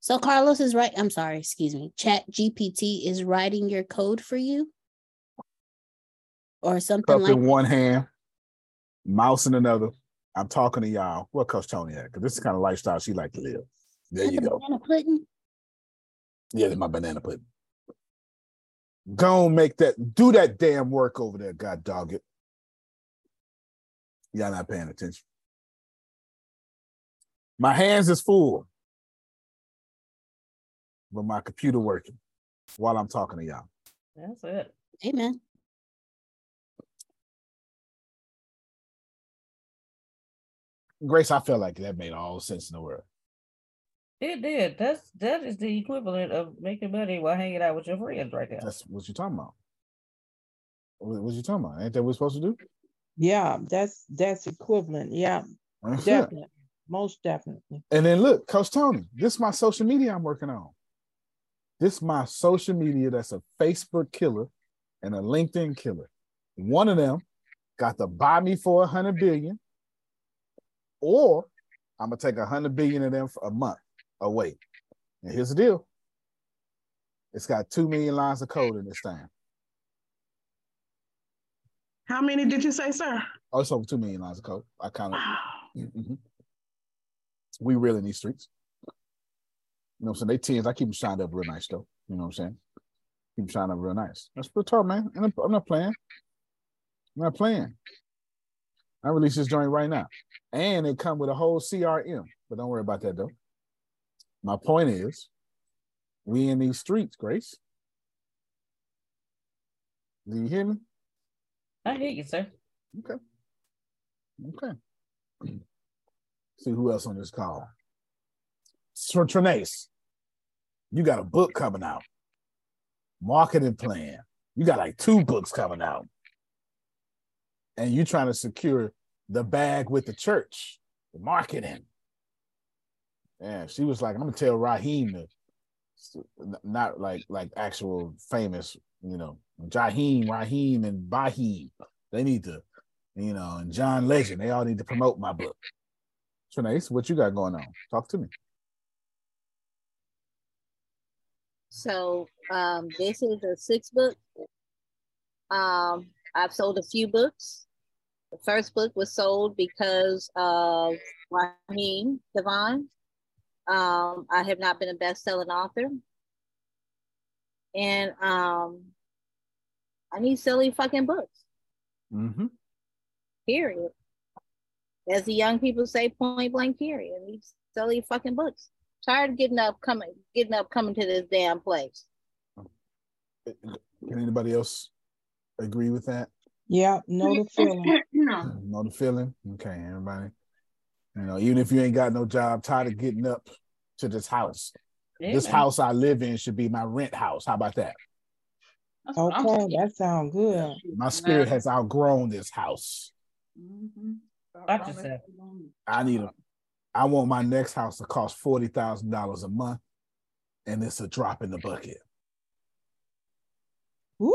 So Carlos is right. I'm sorry, excuse me. Chat GPT is writing your code for you, or something Cup like in one hand, mouse in another. I'm talking to y'all. What Coach Tony at? Because this is the kind of lifestyle she like to live. There that. you go. banana pudding. Yeah, that's my banana pudding. Go make that, do that damn work over there, god dog it. Y'all not paying attention. My hands is full. But my computer working while I'm talking to y'all. That's it. Amen. Grace, I felt like that made all sense in the world. It did. That's that is the equivalent of making money while hanging out with your friends right now. That's what you're talking about. What, what you talking about? Ain't that what we're supposed to do? Yeah, that's that's equivalent. Yeah, definitely. Most definitely. And then look, Coach Tony, this is my social media I'm working on. This is my social media that's a Facebook killer and a LinkedIn killer. One of them got to buy me for a hundred billion, or I'm gonna take a hundred billion of them for a month away. And here's the deal: it's got two million lines of code in this thing. How many did you say, sir? Oh, it's over two million lines of code. I kind of. Wow. Mhm. We really need streets. You know what I'm saying? They tens. I keep them shined up real nice though. You know what I'm saying? Keep them shined up real nice. That's real talk, man. And I'm, I'm not playing. I'm not playing. I release this joint right now. And it come with a whole CRM. But don't worry about that though. My point is, we in these streets, Grace. Do you hear me? I hear you, sir. Okay. Okay. See who else on this call. So Trinace, you got a book coming out. Marketing plan. You got like two books coming out. And you're trying to secure the bag with the church, the marketing. Yeah, she was like, I'm gonna tell Raheem to not like like actual famous, you know, Jaheim, Raheem, and Bahim. They need to, you know, and John Legend, they all need to promote my book. Trinace, what you got going on? Talk to me. So um, this is a six book. Um, I've sold a few books. The first book was sold because of Raheem DeVaughn. Um, I have not been a best-selling author. And um, I need silly fucking books. Mm-hmm. Period. As the young people say, point blank period. I need silly fucking books. Tired of getting up, coming, getting up, coming to this damn place. Can anybody else agree with that? Yeah, know the feeling. Know the feeling? Okay, everybody. You know, even if you ain't got no job, tired of getting up to this house. Yeah, this house I live in should be my rent house. How about that? That's Okay, that sounds good. My spirit has outgrown this house. I just said. I need a I want my next house to cost forty thousand dollars a month, and it's a drop in the bucket. Woo!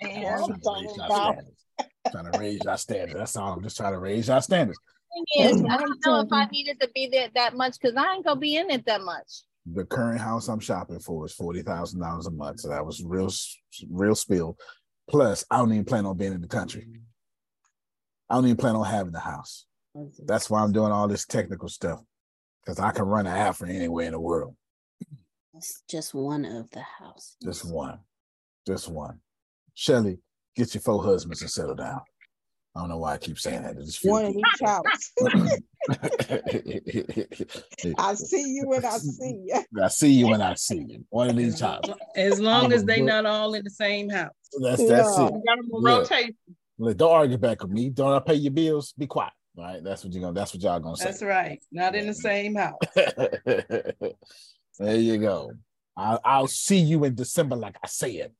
And I'm Trying to raise our about. standards. Trying to raise our standards. That's all. I'm just trying to raise our standards. thing is, mm-hmm. I don't know if I needed to be there that much because I ain't gonna be in it that much. The current house I'm shopping for is forty thousand dollars a month. So that was real, real spill. Plus, I don't even plan on being in the country. I don't even plan on having the house. Mm-hmm. That's why I'm doing all this technical stuff because I can run an app from anywhere in the world. It's just one of the houses. Just one, just one. Chelly, get your four husbands and settle down. I don't know why I keep saying that. It's One of each house. I see you when I see you. I see you when I see you. One of these times. As long as they Look. not all in the same house. That's that's Yeah. it. You got them on rotation. Look, don't argue back with me. Don't I pay your bills? Be quiet. All right. That's what you're gonna that's what y'all gonna say. That's right. Not in the same house. there you go. I'll, I'll see you in December, like I said.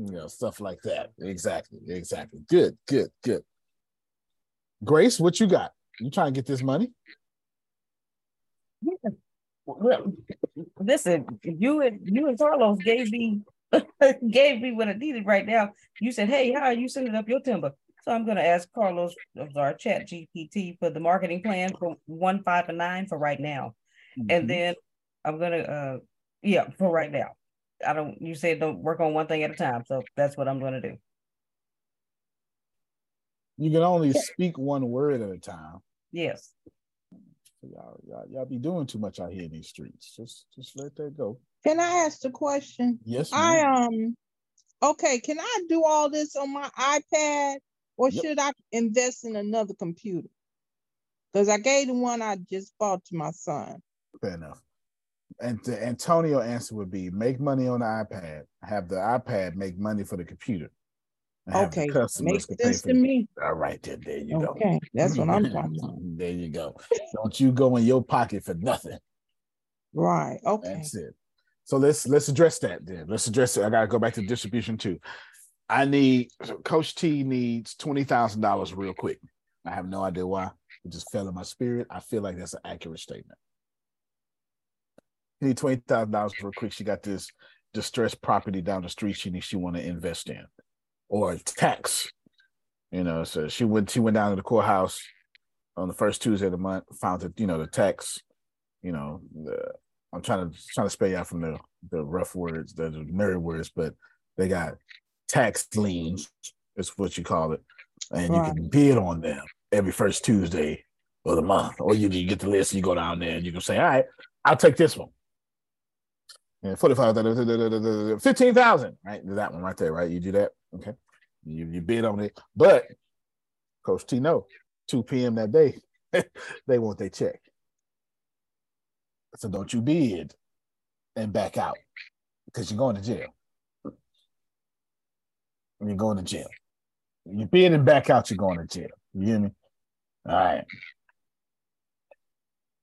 You know, stuff like that. Exactly. Exactly. Good, good, good. Grace, what you got? You trying to get this money? Well, listen, you and you and Carlos gave me gave me what I needed right now. You said, "Hey, how are you sending up your timber?" So I'm going to ask Carlos, of our Chat GPT, for the marketing plan for one, five, and nine for right now, and then I'm gonna, uh, yeah, for right now. I don't. You said don't work on one thing at a time, so that's what I'm going to do. You can only speak one word at a time. Yes. Y'all, y'all, y'all be doing too much out here in these streets. Just just let that go. Can I ask the question? Yes, I ma'am. um okay, can I do all this on my iPad or Yep. should I invest in another computer? Because I gave the one I just bought to my son. Fair enough. And the Antonio answer would be make money on the iPad, have the iPad make money for the computer. and have the Okay, makes sense to me. All right, then there you go. Okay, that's what I'm talking about. there you go. Don't you go in your pocket for nothing. Right. Okay. That's it. So let's let's address that then. Let's address it. I gotta go back to distribution too. I need Coach T needs twenty thousand dollars real quick. I have no idea why. It just fell in my spirit. I feel like that's an accurate statement. She need twenty thousand dollars real quick. She got this distressed property down the street. She needs she want to invest in, or tax. You know, so she went she went down to the courthouse on the first Tuesday of the month. Found that you know the tax. You know, the, I'm trying to trying to spell you out from the the rough words, the, the merry words, but they got tax liens. Is what you call it, and you can bid on them every first Tuesday of the month, or you, you get the list. And You go down there and you can say, "All right, I'll take this one." And 45, 15,000, right? That one right there, right? You do that. Okay. You, you bid on it. But Coach T, no, 2 p.m. that day, they want their check. So don't you bid and back out because you're going to jail. You're going to jail. You bid and back out, you're going to jail. You hear me? All right.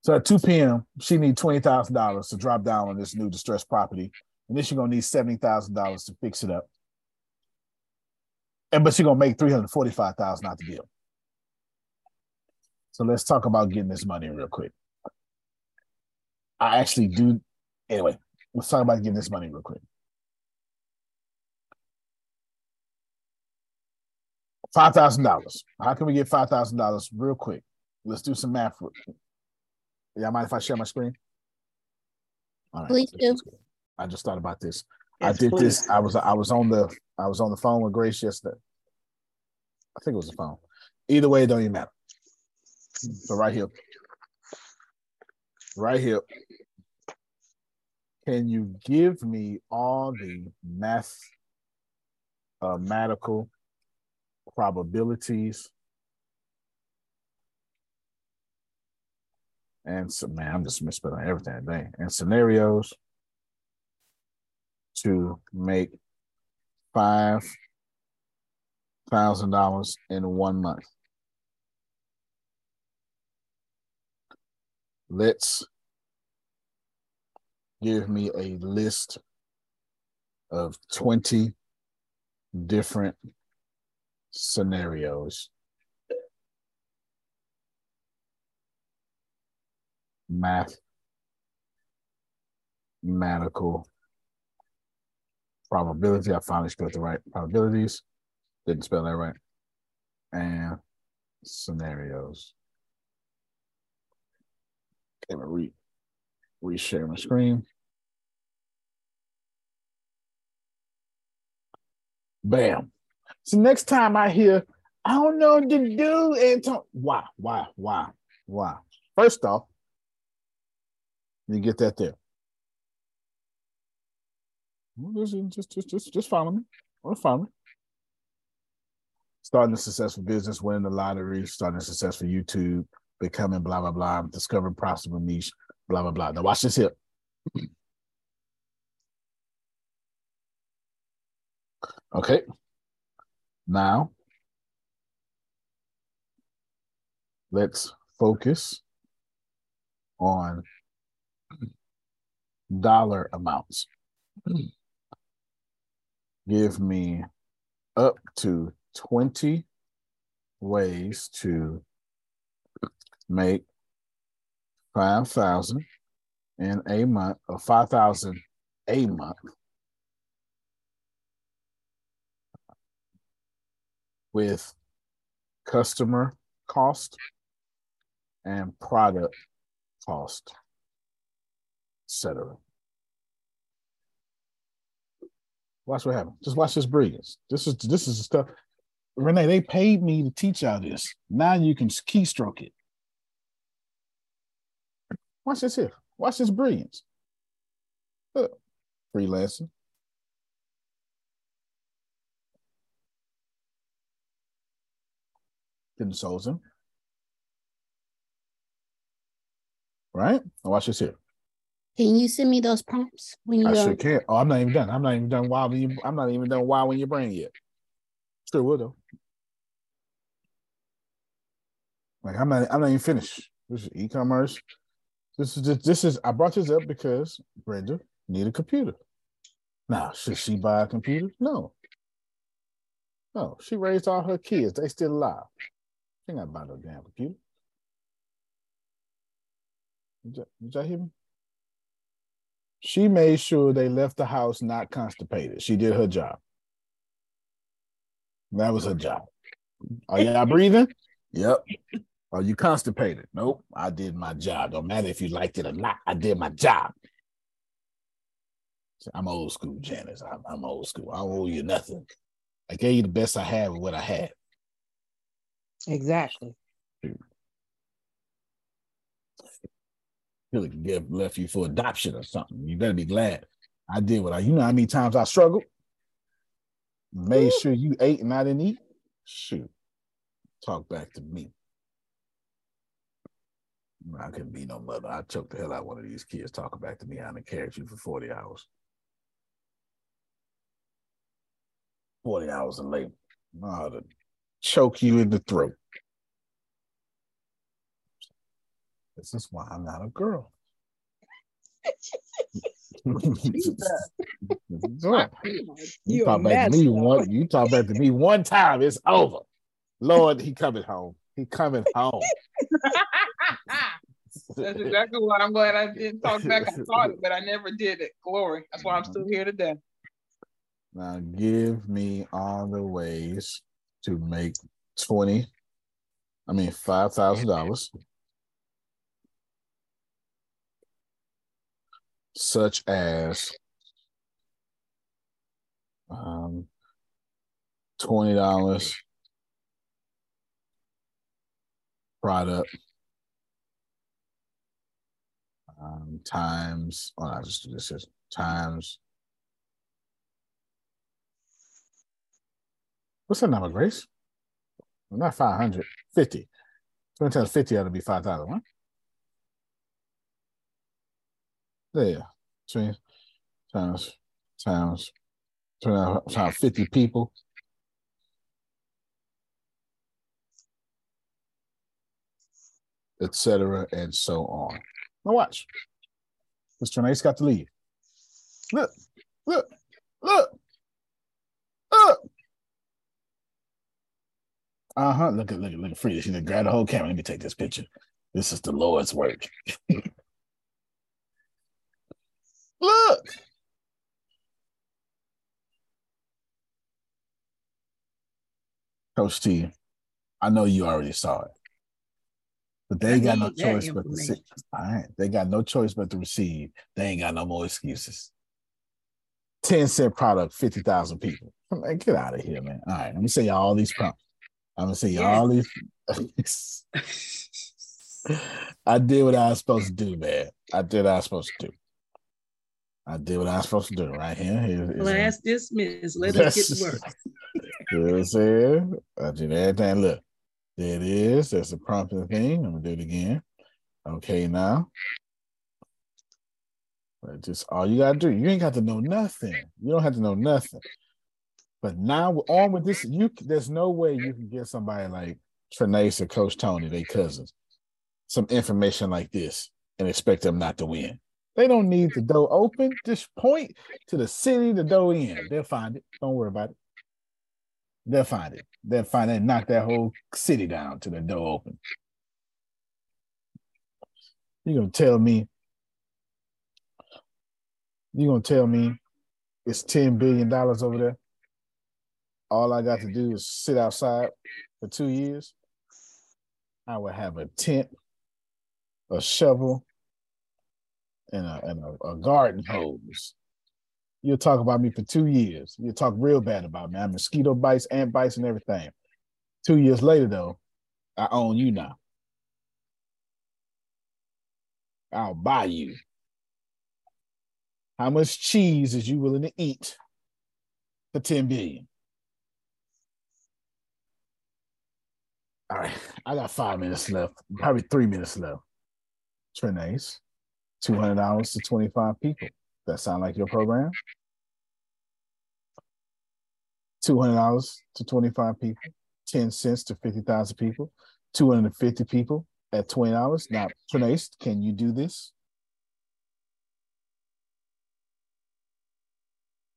So at 2 p.m., she needs $20,000 to drop down on this new distressed property. And then she's going to need $70,000 to fix it up. And but she's going to make 345000 out the deal. So let's talk about getting this money real quick. I actually do. Anyway, let's talk about getting this money real quick. Five thousand dollars. How can we get five thousand dollars real quick? Let's do some math. Y'all mind if I share my screen? All right. Please do. I just thought about this. Yes, I did please. this. I was I was on the I was on the phone with Grace yesterday. I think it was the phone. Either way, it don't even matter. So right here, right here. Can you give me all the math, uh, mathematical probabilities? And so, man, I'm just misspelling everything today. And scenarios to make five thousand dollars in one month. Let's give me a list of 20 different scenarios. Mathematical probability. I finally spelled the right probabilities. Didn't spell that right. And scenarios. Let me re reshare my screen. Bam. So next time I hear, I don't know what to do, Anton. Why? Why? Why? Why? First off, you get that there. Just, just, just, just follow me. Or follow me. Starting a successful business, winning the lottery, starting a successful YouTube, becoming blah blah blah, discovering profitable niche, blah blah blah. Now watch this here. okay. Now let's focus on dollar amounts. Give me up to 20 ways to make 5,000 in a month or 5,000 a month with customer cost and product cost, etc. Watch what happens. Just watch this brilliance. This is this is the stuff. Renee, they paid me to teach y'all this. Now you can keystroke it. Watch this here. Watch this brilliance. Look. Didn't souls him. Right? Now watch this here. Can you send me those prompts when you I go? sure can. Oh, I'm not even done. I'm not even done when you I'm not even done wild when your brain yet. Sure will though. Like I'm not I'm not even finished. This is e-commerce. This is just, this is I brought this up because Brenda need a computer. Now, should she buy a computer? No. No, she raised all her kids. They still alive. She ain't got buy no damn computer. Did y'all, did y'all hear me? She made sure they left the house not constipated. She did her job. That was her job. Are y'all breathing? Yep. Are you constipated? Nope. I did my job. Don't matter if you liked it or not. I did my job. I'm old school, Janice. I'm, I'm old school. I don't owe you nothing. I gave you the best I had with what I had. Exactly. Like you get left you for adoption or something. You better be glad. I did what I. You know how many times I struggled. Made sure you ate and I didn't eat. Shoot, talk back to me. I couldn't be no mother. I choked the hell out of one of these kids talking back to me. I done carried you for 40 hours. 40 hours of labor. I know how to choke you in the throat. This is why I'm not a girl. you talk back to me one. You talk back to me one time. It's over. Lord, he coming home. He coming home. That's exactly why I'm glad I didn't talk back. I thought it, but I never did it. Glory. That's why I'm still mm-hmm. here today. Now give me all the ways to make twenty. I mean five thousand dollars. Such as um, twenty dollars product um, times. Oh, I just do this is times. What's the number, Grace? Not 500, 50. 20 times 50 ought to be 5,000, right? There. 20 times, times, 20 times 50 people. Etc. and so on. Now watch. Mr. Nice got to leave. Look, look, look, look. Uh huh. Look at look at look at Frida. She done the whole camera. Let me take this picture. This is the Lord's work. look. Coach T, I know you already saw it. But they I got no choice but to see. All right. They got no choice but to receive. They ain't got no more excuses. 10 cent product, 50,000 people. Man, get out of here, man. All right. Let me say y'all all these prompts. I'm gonna say y'all all these. I did what I was supposed to do, man. I did what I was supposed to do. I did what I was supposed to do right here. A- Class dismissed. Let us get to work. you know what I'm saying? I did everything. Look, there it is. There's a prompting thing. I'm gonna do it again. Okay, now. But just all you gotta do. You ain't got to know nothing. You don't have to know nothing. But now we're on with this. You there's no way you can get somebody like Trinace or Coach Tony, they cousins, some information like this and expect them not to win. They don't need the door open. Just point to the city the door in. They'll find it. Don't worry about it. They'll find it. They'll find it and knock that whole city down to the door open. You're gonna tell me, you're gonna tell me it's $10 billion over there. All I got to do is sit outside for two years. I would have a tent, a shovel, and a, and a, a garden oh. hose. You'll talk about me for two years. You'll talk real bad about me. I have mosquito bites, ant bites, and everything. Two years later, though, I own you now. I'll buy you. How much cheese is you willing to eat for 10 billion? All right, I got five minutes left, probably three minutes left. Trinace, $200 to 25 people. That sound like your program? $200 to 25 people, 10 cents to 50,000 people, 250 people at $20. Now, Trinace, can you do this?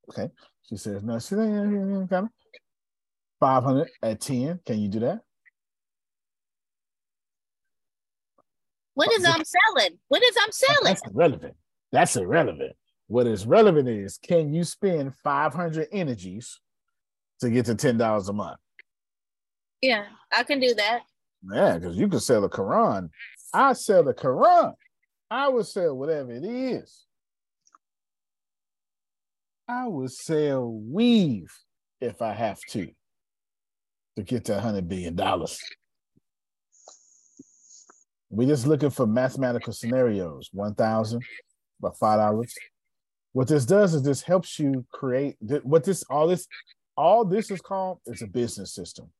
Okay. She says, no, she of 500 at 10. Can you do that? What is I'm selling? What is I'm selling? That's irrelevant. That's irrelevant. What is relevant is can you spend 500 energies to get to $10 a month? Yeah, I can do that. Yeah, because you can sell a Quran. I sell the Quran. I would sell whatever it is. I would sell weave if I have to to get to $100 billion. We're just looking for mathematical scenarios. 1,000, about $5. What this does is this helps you create what this all this all this is called is a business system.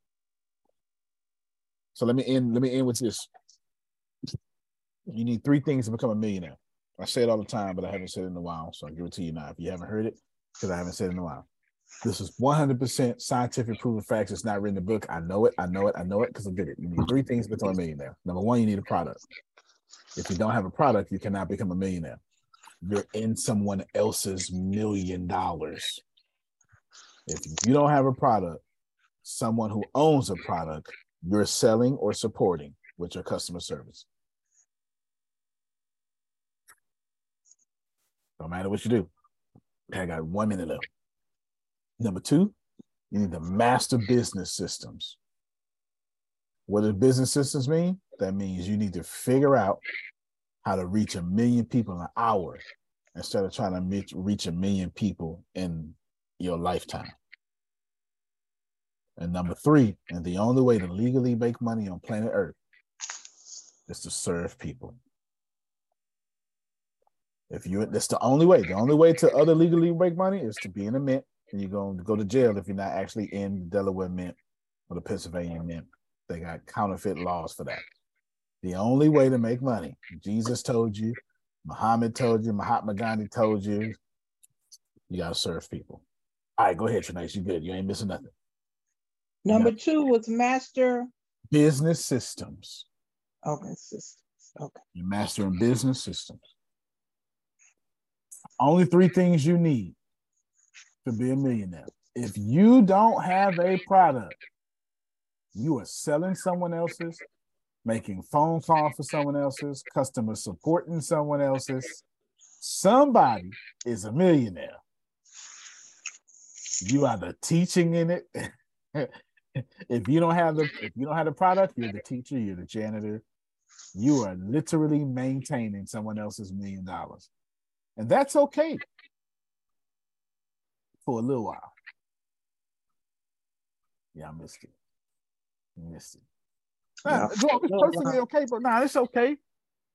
So let me end let me end with this. You need three things to become a millionaire. I say it all the time, but I haven't said it in a while, so I give it to you now. If you haven't heard it, because I haven't said it in a while. This is 100% scientific proven facts. It's not written in the book. I know it. I know it. I know it because I did it. You need three things to become a millionaire. Number one, you need a product. If you don't have a product, you cannot become a millionaire. You're in someone else's million dollars. If you don't have a product, someone who owns a product, you're selling or supporting with your customer service. No matter what you do. I got one minute left. Number two, you need to master business systems. What does business systems mean? That means you need to figure out how to reach a million people in an hour instead of trying to reach, a million people in your lifetime. And number three, and the only way to legally make money on planet Earth is to serve people. If you that's the only way. The only way to other legally make money is to be in a mint, and you're going to go to jail if you're not actually in the Delaware Mint or the Pennsylvania Mint. They got counterfeit laws for that. The only way to make money, Jesus told you, Muhammad told you, Mahatma Gandhi told you, you gotta serve people. All right, go ahead, Trinace. You good. You ain't missing nothing. Number two was master. Business systems. Okay, systems. Okay. You're mastering business systems. Only three things you need to be a millionaire. If you don't have a product, you are selling someone else's, making phone calls for someone else's, customer supporting someone else's. Somebody is a millionaire. You are the teaching in it. if you don't have the if you don't have the product, you're the teacher, you're the janitor. You are literally maintaining someone else's million dollars. And that's okay for a little while. Yeah, I missed it. I missed it. Nah, it's personally okay, but nah, it's okay.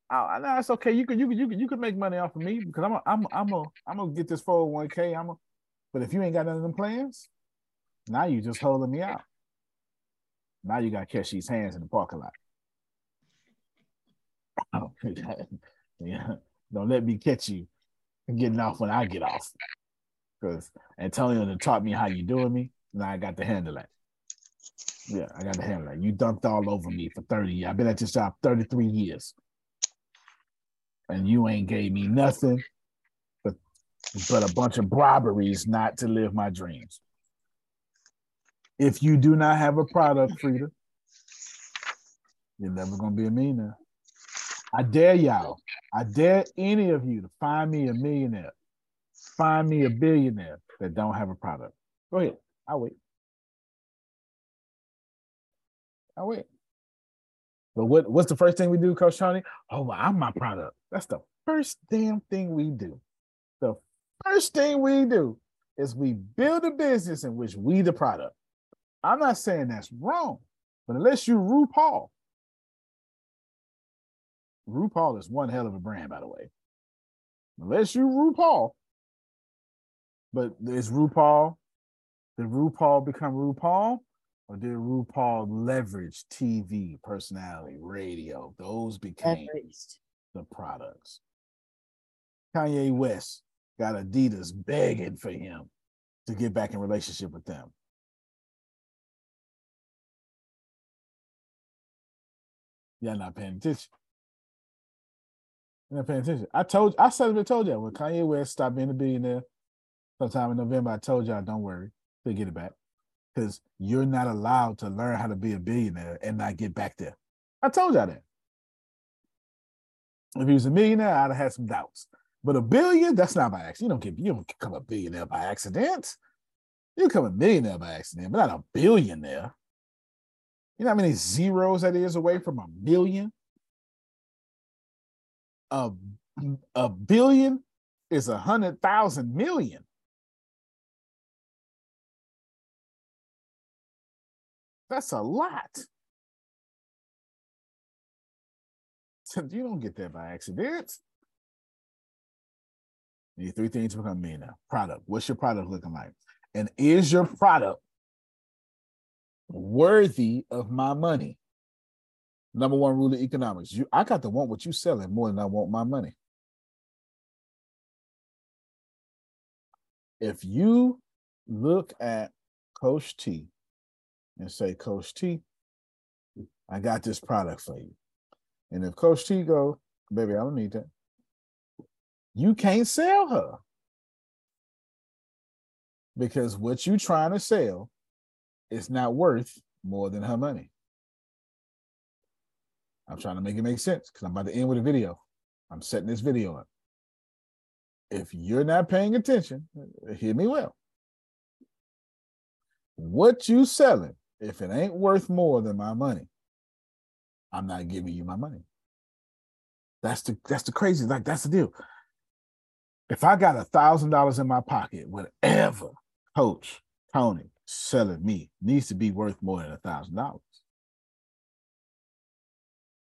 Oh, nah, it's okay. You could, you could, you could, you could make money off of me because I'm, a, I'm, I'm, a, I'm gonna get this 401k. I'm, a, but if you ain't got none of them plans, now you just holding me out. Now you got to catch these hands in the parking lot. Oh, yeah. Don't let me catch you getting off when I get off. Because Antonio taught me how you doing me. Now I got to handle that. Yeah, I got to handle that. You dumped all over me for 30 years. I've been at this job 33 years. And you ain't gave me nothing but, but a bunch of robberies not to live my dreams. If you do not have a product, Frida, you're never gonna be a millionaire. I dare y'all. I dare any of you to find me a millionaire. Find me a billionaire that don't have a product. Go ahead. I'll wait. I'll wait. But what, what's the first thing we do, Coach Tony? Oh, well, I'm my product. That's the first damn thing we do. The first thing we do is we build a business in which we the product. I'm not saying that's wrong, but unless you RuPaul, RuPaul is one hell of a brand, by the way. Unless you RuPaul, but is RuPaul, did RuPaul become RuPaul? Or did RuPaul leverage TV, personality, radio? Those became Leveraged. the products. Kanye West got Adidas begging for him to get back in relationship with them. Y'all not paying attention. You're not paying attention. I told I said I told you when Kanye West stopped being a billionaire sometime in November. I told y'all, don't worry, they'll get it back. Because you're not allowed to learn how to be a billionaire and not get back there. I told y'all that. If he was a millionaire, I'd have had some doubts. But a billion, that's not by accident. You don't get you don't become a billionaire by accident. You become a millionaire by accident, but not a billionaire. You know how many zeros that is away from a million? A, a billion is a hundred thousand million. That's a lot. You don't get that by accident. You need three things to become millionaire. Product. What's your product looking like? And is your product worthy of my money. Number one rule of economics. You I got to want what you selling more than I want my money. If you look at Coach T and say, Coach T, I got this product for you. And if Coach T go, baby, I don't need that. You can't sell her. Because what you trying to sell it's not worth more than her money. I'm trying to make it make sense because I'm about to end with a video. I'm setting this video up. If you're not paying attention, hear me well. What you selling, if it ain't worth more than my money, I'm not giving you my money. That's the that's the crazy, like that's the deal. If I got a thousand dollars in my pocket, whatever Coach Tony selling me needs to be worth more than a thousand dollars.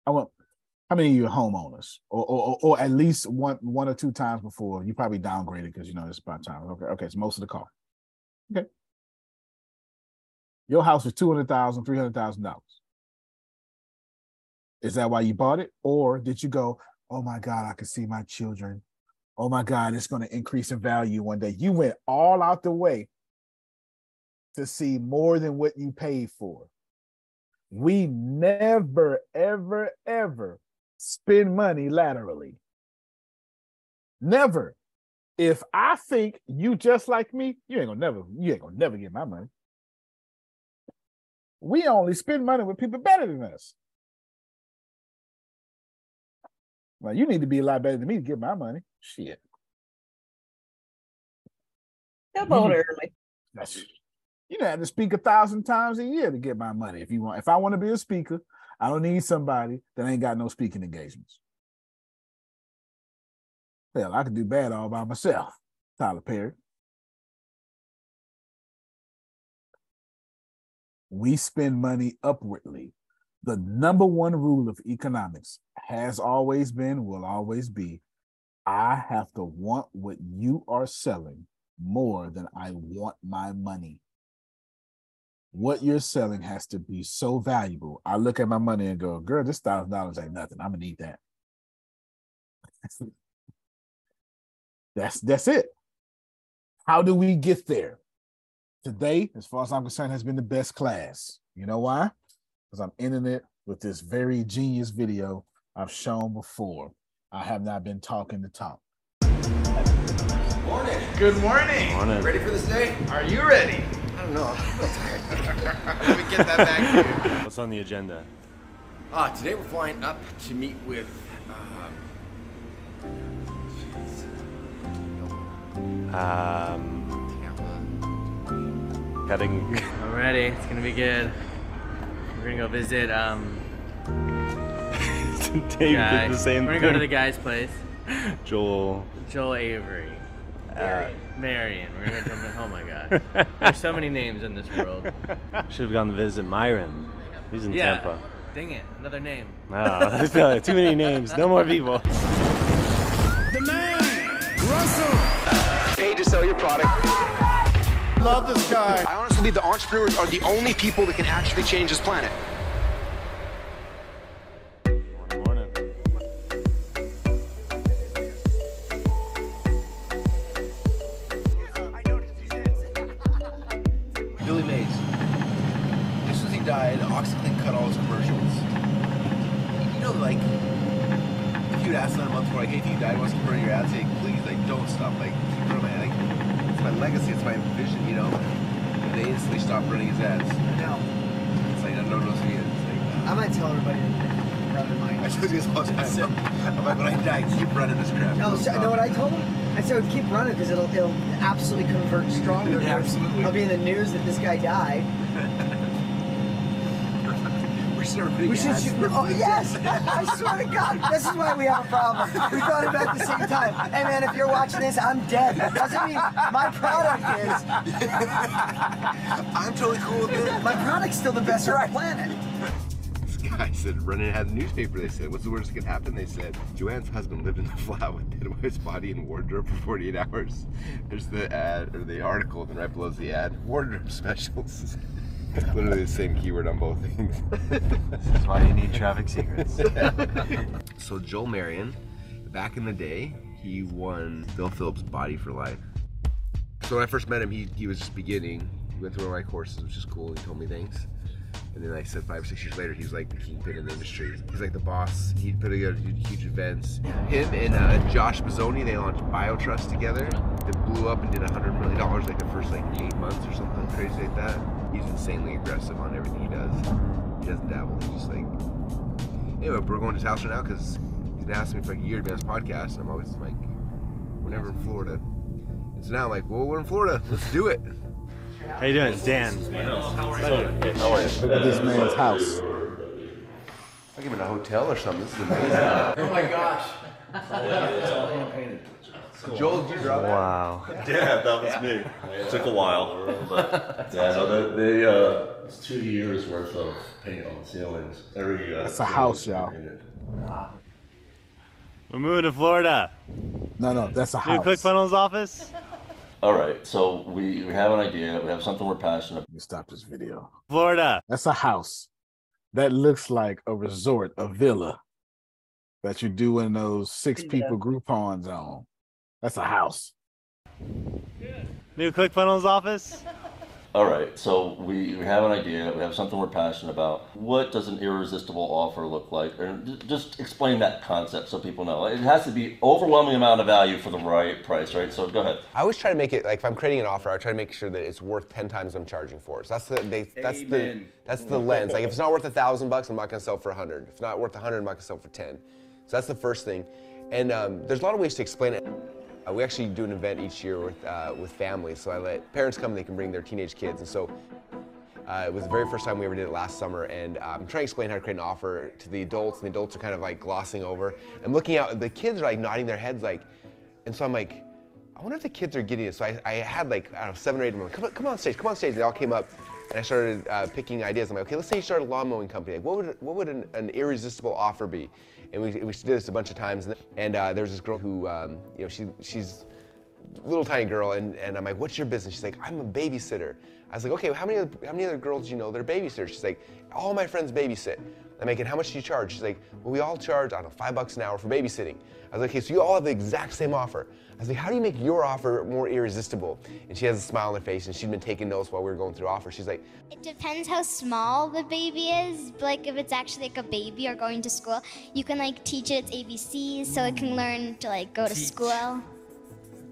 I want how many of you are homeowners, or, or or at least one one or two times before you probably downgraded because you know it's about time. Okay, okay, it's most of the car. Okay, your house is two hundred thousand, three hundred thousand dollars. Is that why you bought it, or did you go, oh my God, I can see my children. Oh my God, it's going to increase in value one day. You went all out the way to see more than what you paid for. We never, ever, ever spend money laterally. Never. If I think you just like me, you ain't gonna never, you ain't gonna never get my money. We only spend money with people better than us. Well, you need to be a lot better than me to get my money. Shit. Double You- early. That's you know, have to speak a thousand times a year to get my money. If you want, if I want to be a speaker, I don't need somebody that ain't got no speaking engagements. Hell, I could do bad all by myself. Tyler Perry. We spend money upwardly. The number one rule of economics has always been, will always be, I have to want what you are selling more than I want my money. What you're selling has to be so valuable. I look at my money and go, girl, this thousand dollars ain't nothing. I'm gonna need that. That's that's it. How do we get there? Today, as far as I'm concerned, has been the best class. You know why? Because I'm ending it with this very genius video I've shown before. I have not been talking to talk. Good morning. Good morning. Morning. Ready for this day? Are you ready? I don't know. I'm a little tired. Let me get that back to you. What's on the agenda? Ah, today we're flying up to meet with. Um, Um, cutting. I'm ready. It's gonna be good. We're gonna go visit. Um, Dave guy. did the same thing. We're gonna go to the guy's place. Joel. Joel Avery. Uh, Marion. We're gonna jump in. Oh my god. There's so many names in this world. Should have gone to visit Myron. He's in yeah. Tampa. Dang it. Another name. No, too many names. No more people. the man, Russell. Paid to sell your product. Love this guy. I honestly believe the entrepreneurs are the only people that can actually change this planet. Billy Mays. As soon as he died, OxiClean cut all his commercials. You know, like, if you'd asked them a month before, like, hey, if you died, what's the burn your ads? Say, please, like, don't stop. Like, keep running my, like, it's my legacy, it's my vision, you know? And they instantly stopped running his ads. No. It's like, no one knows who he is. Like, I might tell everybody rather than mine. I told you this all the time. I'm like, when I die, keep running this crap. No, Don't so, you know what I told him? I said, keep running because it'll, it'll absolutely convert stronger. Absolutely. I'll be in the news that this guy died. We should have We should shoot. Oh, yes! I swear to God, this is why we have a problem. We thought about it at the same time. Hey, man, if you're watching this, I'm dead. Doesn't mean my product is. I'm totally cool with it. My product's still the best on the planet. This guy said, running had the newspaper. They said, what's the worst that could happen? They said, Joanne's husband lived in the flat with dead wife's body and wardrobe for 48 hours. There's the ad, or the article, and then right below is the ad. Wardrobe specials. Literally the same keyword on both things. This is why you need traffic secrets. so Joel Marion, back in the day, he won Bill Phillips' Body for Life. So when I first met him, he, he was just beginning. He went through one of my courses, which is cool. He told me things. And then I said five or six years later, he was like the kingpin in the industry. He's like the boss. He put together huge, events. Him and uh, Josh Bezoni, they launched BioTrust together. They blew up and did $100 million like the first like eight months or something crazy like that. He's insanely aggressive on everything he does. He doesn't dabble. He's just like, anyway, we're going to his house right now because he's been asking me for like a year to be on his podcast. And I'm always like, we're never in Florida. And so now I'm like, well, we're in Florida. Let's do it. How you doing? It's Dan. Look at this man's house. Like I'm in a hotel or something. This is amazing. Oh my gosh. It's all hand painted. Joel, did you draw that? Wow. Yeah, that was me. It took a while, but yeah, no, they, they uh, it's two years worth of paint on the ceilings. Every uh, That's a house, y'all. We're moving to Florida. No, no, that's a New house. ClickFunnels office. All right, so we, we have an idea. We have something we're passionate. You stop this video. Florida. That's a house. That looks like a resort, a villa that you do in those six people Groupons on. That's a house. New ClickFunnels office. All right, so we, we have an idea. We have something we're passionate about. What does an irresistible offer look like? And just explain that concept so people know. It has to be overwhelming amount of value for the right price, right? So go ahead. I always try to make it like if I'm creating an offer, I try to make sure that it's worth ten times what I'm charging for. So that's the they, that's the that's the lens. Like if it's not worth a thousand bucks, I'm not gonna sell for a hundred. If it's not worth a hundred, I'm not gonna sell for ten. So that's the first thing. And um, there's a lot of ways to explain it. Uh, we actually do an event each year with uh, with families. So I let parents come, and they can bring their teenage kids, and so. Uh, it was the very first time we ever did it last summer, and I'm trying to explain how to create an offer to the adults, and the adults are kind of like glossing over. I'm looking out, the kids are like nodding their heads, like, and so I'm like, I wonder if the kids are getting it. So I, I had like, I don't know, seven or eight of them, come, on, come on stage, come on stage. and They all came up, and I started uh, picking ideas. I'm like, okay, let's say you start a lawn mowing company. Like, what would, what would an, an irresistible offer be? And we, we did this a bunch of times, and uh, there was this girl who, um, you know, she, she's little tiny girl, and, and I'm like, what's your business? She's like, I'm a babysitter. I was like, okay, well, how many other, how many other girls do you know that are babysitters? She's like, all my friends babysit. I'm like, and how much do you charge? She's like, well, we all charge, I don't know, five bucks an hour for babysitting. I was like, okay, so you all have the exact same offer. I was like, how do you make your offer more irresistible? And she has a smile on her face, and she'd been taking notes while we were going through offers. She's like, It depends how small the baby is. Like if it's actually like a baby or going to school, you can like teach it its ABCs so it can learn to like go to school.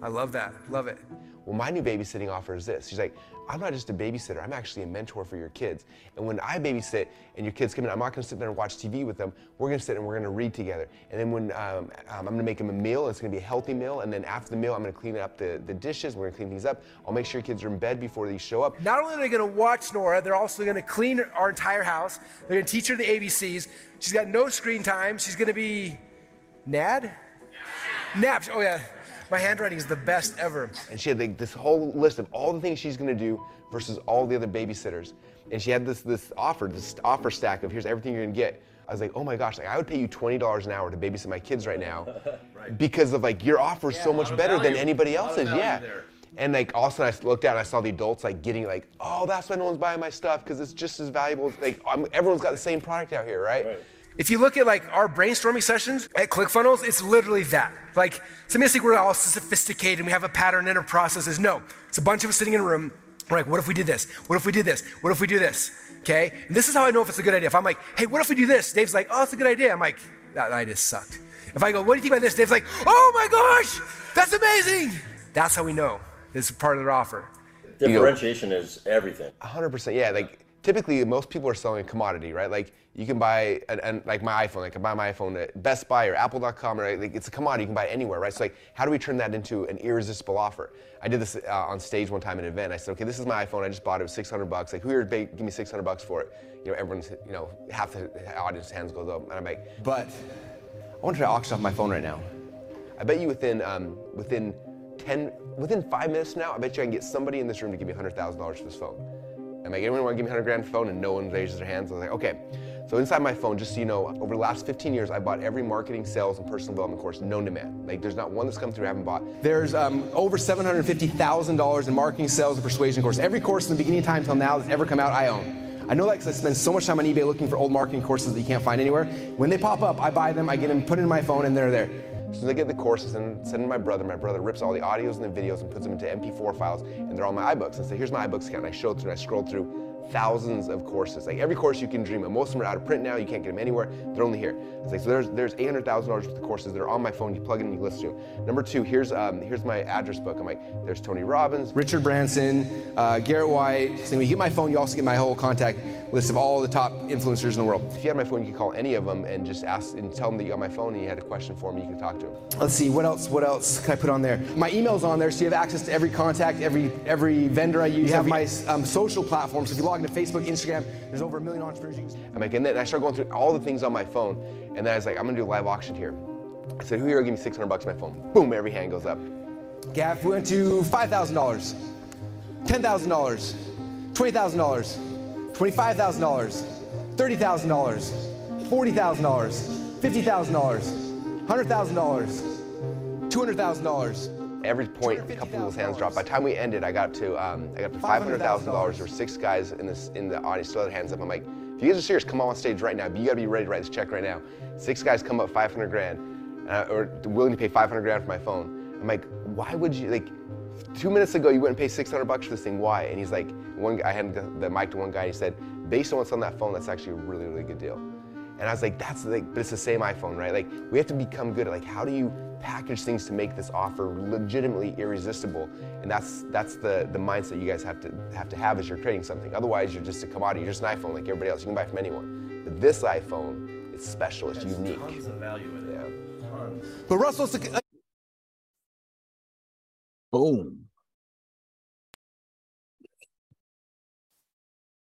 I love that. Love it. Well, my new babysitting offer is this. She's like, I'm not just a babysitter, I'm actually a mentor for your kids. And when I babysit and your kids come in, I'm not gonna sit there and watch TV with them. We're gonna sit and we're gonna read together. And then when um, um, I'm gonna make them a meal, it's gonna be a healthy meal. And then after the meal, I'm gonna clean up the, the dishes, we're gonna clean things up. I'll make sure your kids are in bed before they show up. Not only are they to watch Nora, they're also to clean our entire house. They're to teach her the ABCs. She's got no screen time. She's to be NAD? Naps. Oh, yeah. My handwriting is the best ever. And she had like this whole list of all the things she's gonna do versus all the other babysitters. And she had this this offer, this offer stack of here's everything you're gonna get. I was like, oh my gosh, like I would pay you twenty dollars an hour to babysit my kids right now, because of like your offer is so much better than anybody else's. Yeah. And like all of a sudden I looked out and I saw the adults like getting like, oh, that's why no one's buying my stuff because it's just as valuable. Like I'm, everyone's got the same product out here, right? If you look at like our brainstorming sessions at ClickFunnels, it's literally that. Like some people think we're all sophisticated and we have a pattern and a processes. No, it's a bunch of us sitting in a room. We're like, what if we did this? What if we did this? What if we do this? Okay? And this is how I know if it's a good idea. If I'm like, hey, what if we do this? Dave's like, oh, it's a good idea. I'm like, that idea sucked. If I go, what do you think about this? Dave's like, oh my gosh, that's amazing. That's how we know this is part of their offer. Differentiation is everything. 100%. Yeah, like typically most people are selling a commodity, right? Like you can buy an, an, like my iPhone, I can buy my iPhone at Best Buy or Apple.com, or like it's a commodity you can buy it anywhere, right? So like, how do we turn that into an irresistible offer? I did this uh, on stage one time at an event. I said, okay, this is my iPhone. I just bought it. It was 600 bucks. Like, who here give me 600 bucks for it? You know, everyone's, you know, half the audience hands goes up, and I'm like, but I want to try auction off my phone right now. I bet you within um, within 10, within five minutes now, I bet you I can get somebody in this room to give me $100,000 for this phone. I'm like, anyone want to give me 100 grand phone? And no one raises their hands. I was like, okay. So inside my phone, just so you know, over the last 15 years, I bought every marketing, sales, and personal development course known to man. Like, there's not one that's come through I haven't bought. There's um, over $750,000 in marketing, sales, and persuasion course. Every course from the beginning of time till now that's ever come out, I own. I know that because I spend so much time on eBay looking for old marketing courses that you can't find anywhere. When they pop up, I buy them, I get them, put in my phone, and they're there. As I get the courses and send them to my brother, my brother rips all the audios and the videos and puts them into MP4 files, and they're all my iBooks. And say, here's my iBooks account. And I showed through, and I scrolled through thousands of courses. Like every course you can dream of. Most of them are out of print now. You can't get them anywhere. They're only here. It's like so. There's there's eight hundred thousand dollars worth of courses that are on my phone. You plug in and you listen to them. Number two, here's um, here's my address book. I'm like, there's Tony Robbins, Richard Branson, uh, Garrett White. So when you get my phone, you also get my whole contact list of all the top influencers in the world. If you have my phone, you can call any of them and just ask and tell them that you got my phone and you had a question for me. You can talk to them. Let's see, what else? What else can I put on there? My email's on there, so you have access to every contact, every every vendor I use. You have my um, social platforms. If you log to Facebook, Instagram. There's over a million entrepreneurs. I'm like, and then I start going through all the things on my phone, and then I was like, I'm gonna do a live auction here. I said, who here will give me 600 bucks on my phone? Boom, every hand goes up. We went to $5,000, $10,000, $20,000, $25,000, $30,000, $40,000, $50,000, $100,000, $200,000. Every point, a couple people's hands dropped. By the time we ended, I got to um, I got to five hundred thousand dollars. There were six guys in this in the audience still had hands up. I'm like, if you guys are serious, come on stage right now. But you gotta be ready to write this check right now. Six guys come up, five hundred grand, uh, or willing to pay five hundred grand for my phone. I'm like, why would you like? Two minutes ago, you wouldn't pay 600 bucks for this thing. Why? And he's like, one. I handed the, mic to one guy. He said, based on what's on that phone, that's actually a really, really good deal. And I was like, that's like, but it's the same iPhone, right? Like, we have to become good at like, how do you package things to make this offer legitimately irresistible? And that's that's the the mindset you guys have to have to have as you're creating something. Otherwise, you're just a commodity. You're just an iPhone like everybody else. You can buy from anyone. But this iPhone, it's special. It's unique. Tons of value in it. Yeah. Tons. But Russell, Boom.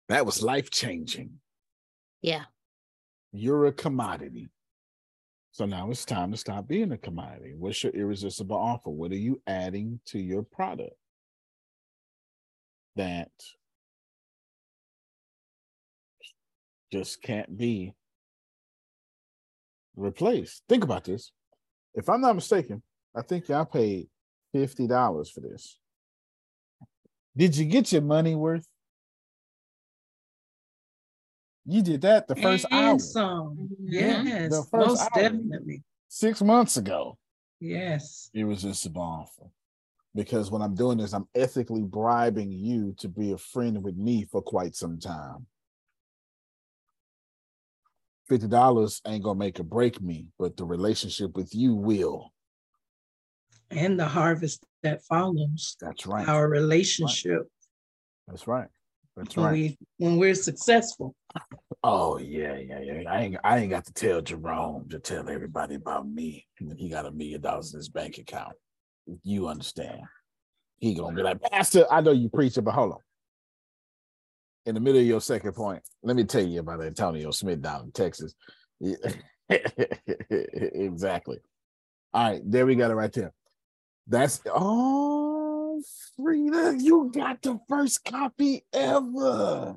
That was life changing. Yeah. You're a commodity. So now it's time to stop being a commodity. What's your irresistible offer? What are you adding to your product that just can't be replaced? Think about this. If I'm not mistaken, I think y'all paid $50 for this. Did you get your money worth? You did that the first and hour. some. Mm-hmm. Yes, The first most hour. definitely. Six months ago. Yes. irresistible offer. Because what I'm doing is I'm ethically bribing you to be a friend with me for quite some time. Fifty dollars ain't gonna make or break me, but the relationship with you will. And the harvest that follows. That's right. Our relationship That's right. That's when right. we when we're successful. Oh yeah, yeah, yeah. I ain't I ain't got to tell Jerome to tell everybody about me when he got a million dollars in his bank account. You understand? He gonna be like, Pastor, I know you preaching, but hold on. In the middle of your second point, let me tell you about Antonio Smith down in Texas. Yeah. exactly. All right, there we got it right there. That's oh Frida, you got the first copy ever.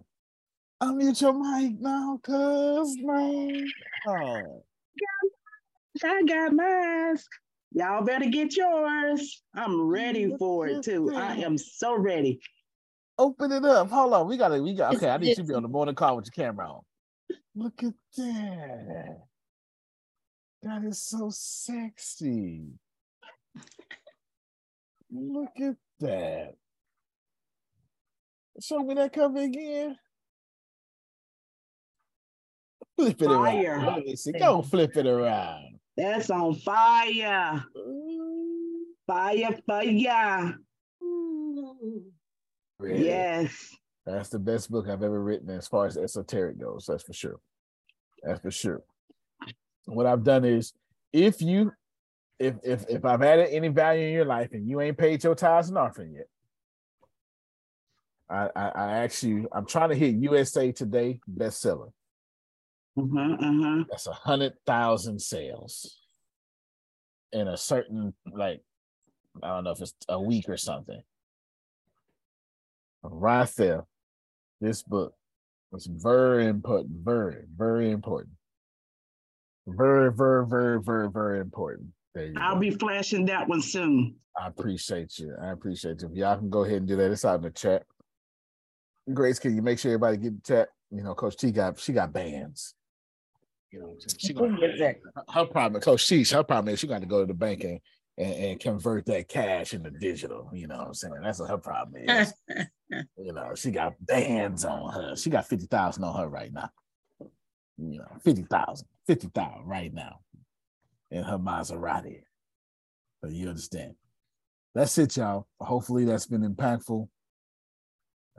Unmute your mic now, cuz man. Oh. I got mine. Y'all better get yours. I'm ready for it too. I am so ready. Open it up. Hold on. We gotta, we got okay. I need you to be on the morning call with your camera on. Look at that. That is so sexy. Look at that. Show me that cover again. Flip it Fire. around. Let me see. Go flip it around. That's on fire. Mm. Fire, fire. Really? Yes. That's the best book I've ever written as far as esoteric goes. That's for sure. That's for sure. What I've done is if you if if if I've added any value in your life and you ain't paid your tithes and offering yet, I I, I ask you, I'm trying to hit USA Today bestseller. Mm-hmm, That's a hundred thousand sales in a certain like I don't know if it's a week or something. Right there, this book was very important, very, very important. Very, very, very, very, very important. There you I'll go. be flashing that one soon. I appreciate you. I appreciate you. If y'all can go ahead and do that, it's out in the chat. Grace, can you make sure everybody get the chat? You know, Coach T got she got bands. You know, what she gonna, her problem, Coach T, her problem is she got to go to the bank and, and, and convert that cash into digital. You know what I'm saying? That's what her problem is. you know, she got bands on her. She got 50,000 on her right now. You know, 50,000, 50,000 right now in her Maserati. So you understand. That's it, y'all. Hopefully that's been impactful.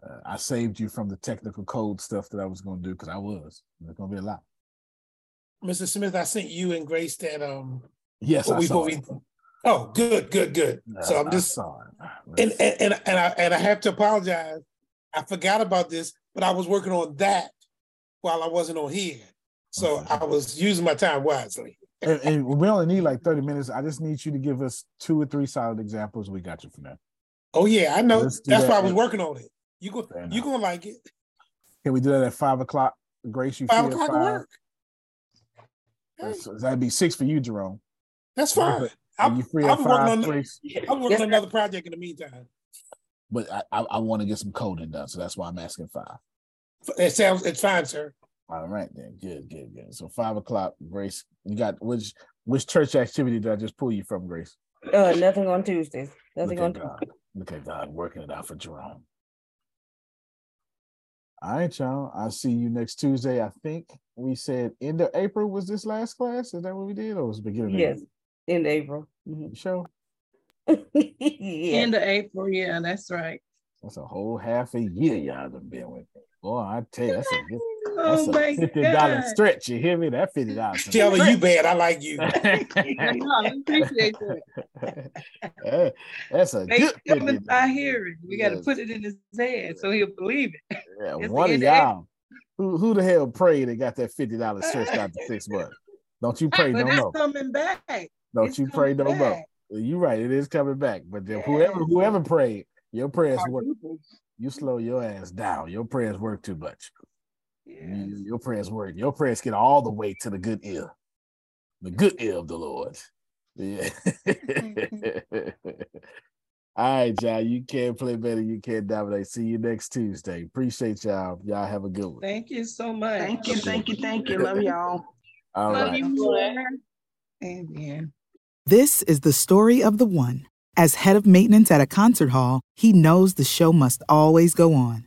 Uh, I saved you from the technical code stuff that I was going to do because I was. There's going to be a lot. Mr. Smith, I sent you and Grace that um. Yes, I we- saw what it. Oh, good, good, good. so I'm just it. and and and, and I and I have to apologize. I forgot about this. but I was working on that while I wasn't on here. So I was using my time wisely. And, and we only need like 30 minutes. I just need you to give us two or three solid examples. We got you from there. Oh yeah, I know. That's that why I was working on it. You go, you gonna like it. Can we do that at five o'clock? Grace, you Five o'clock five? work. That's- That'd be six for you, Jerome. That's fine. I'm, you free I at was working five, on. Grace? I was working on another project in the meantime. But I, I, I want to get some coding done, so that's why I'm asking five. It sounds. It's fine, sir. All right then, good, good, good. So five o'clock, Grace. You got which which church activity did I just pull you from, Grace? Uh, nothing on Tuesdays. Nothing Look on at Tuesdays. God. Look at God working it out for Jerome. All right, y'all. I'll see you next Tuesday. I think we said end of April was this last class. Is that what we did, or was it beginning? of Yes, April? in April. Mhm. You sure? yeah. End of April, yeah, that's right. That's a whole half a year y'all done been with me. Boy, I tell you, that's a good, that's oh my a fifty dollar God. stretch. You hear me? That fifty dollars. Taylor, you bad. I like you. no, I appreciate that. that's a Make good him fifty. by hearing. We got to put it in his head so he'll believe it. Yeah, It's one the of end of April. y'all. Who who the hell prayed and got that fifty dollars stretched out to six months? Don't you pray But no it's more. coming back. Don't it's you pray no coming more. You're right. It is coming back. But then whoever whoever prayed, your prayers work. You slow your ass down. Your prayers work too much. You- your prayers work. Your prayers get all the way to the good ear, the good ear of the Lord. Yeah. all right, y'all. You can't play better. You can't dominate. See you next Tuesday. Appreciate y'all. Y'all have a good one. Thank you so much. Thank you, thank you, thank you. Love y'all. All Love right. you more. Amen. This is the story of the one. As head of maintenance at a concert hall, he knows the show must always go on.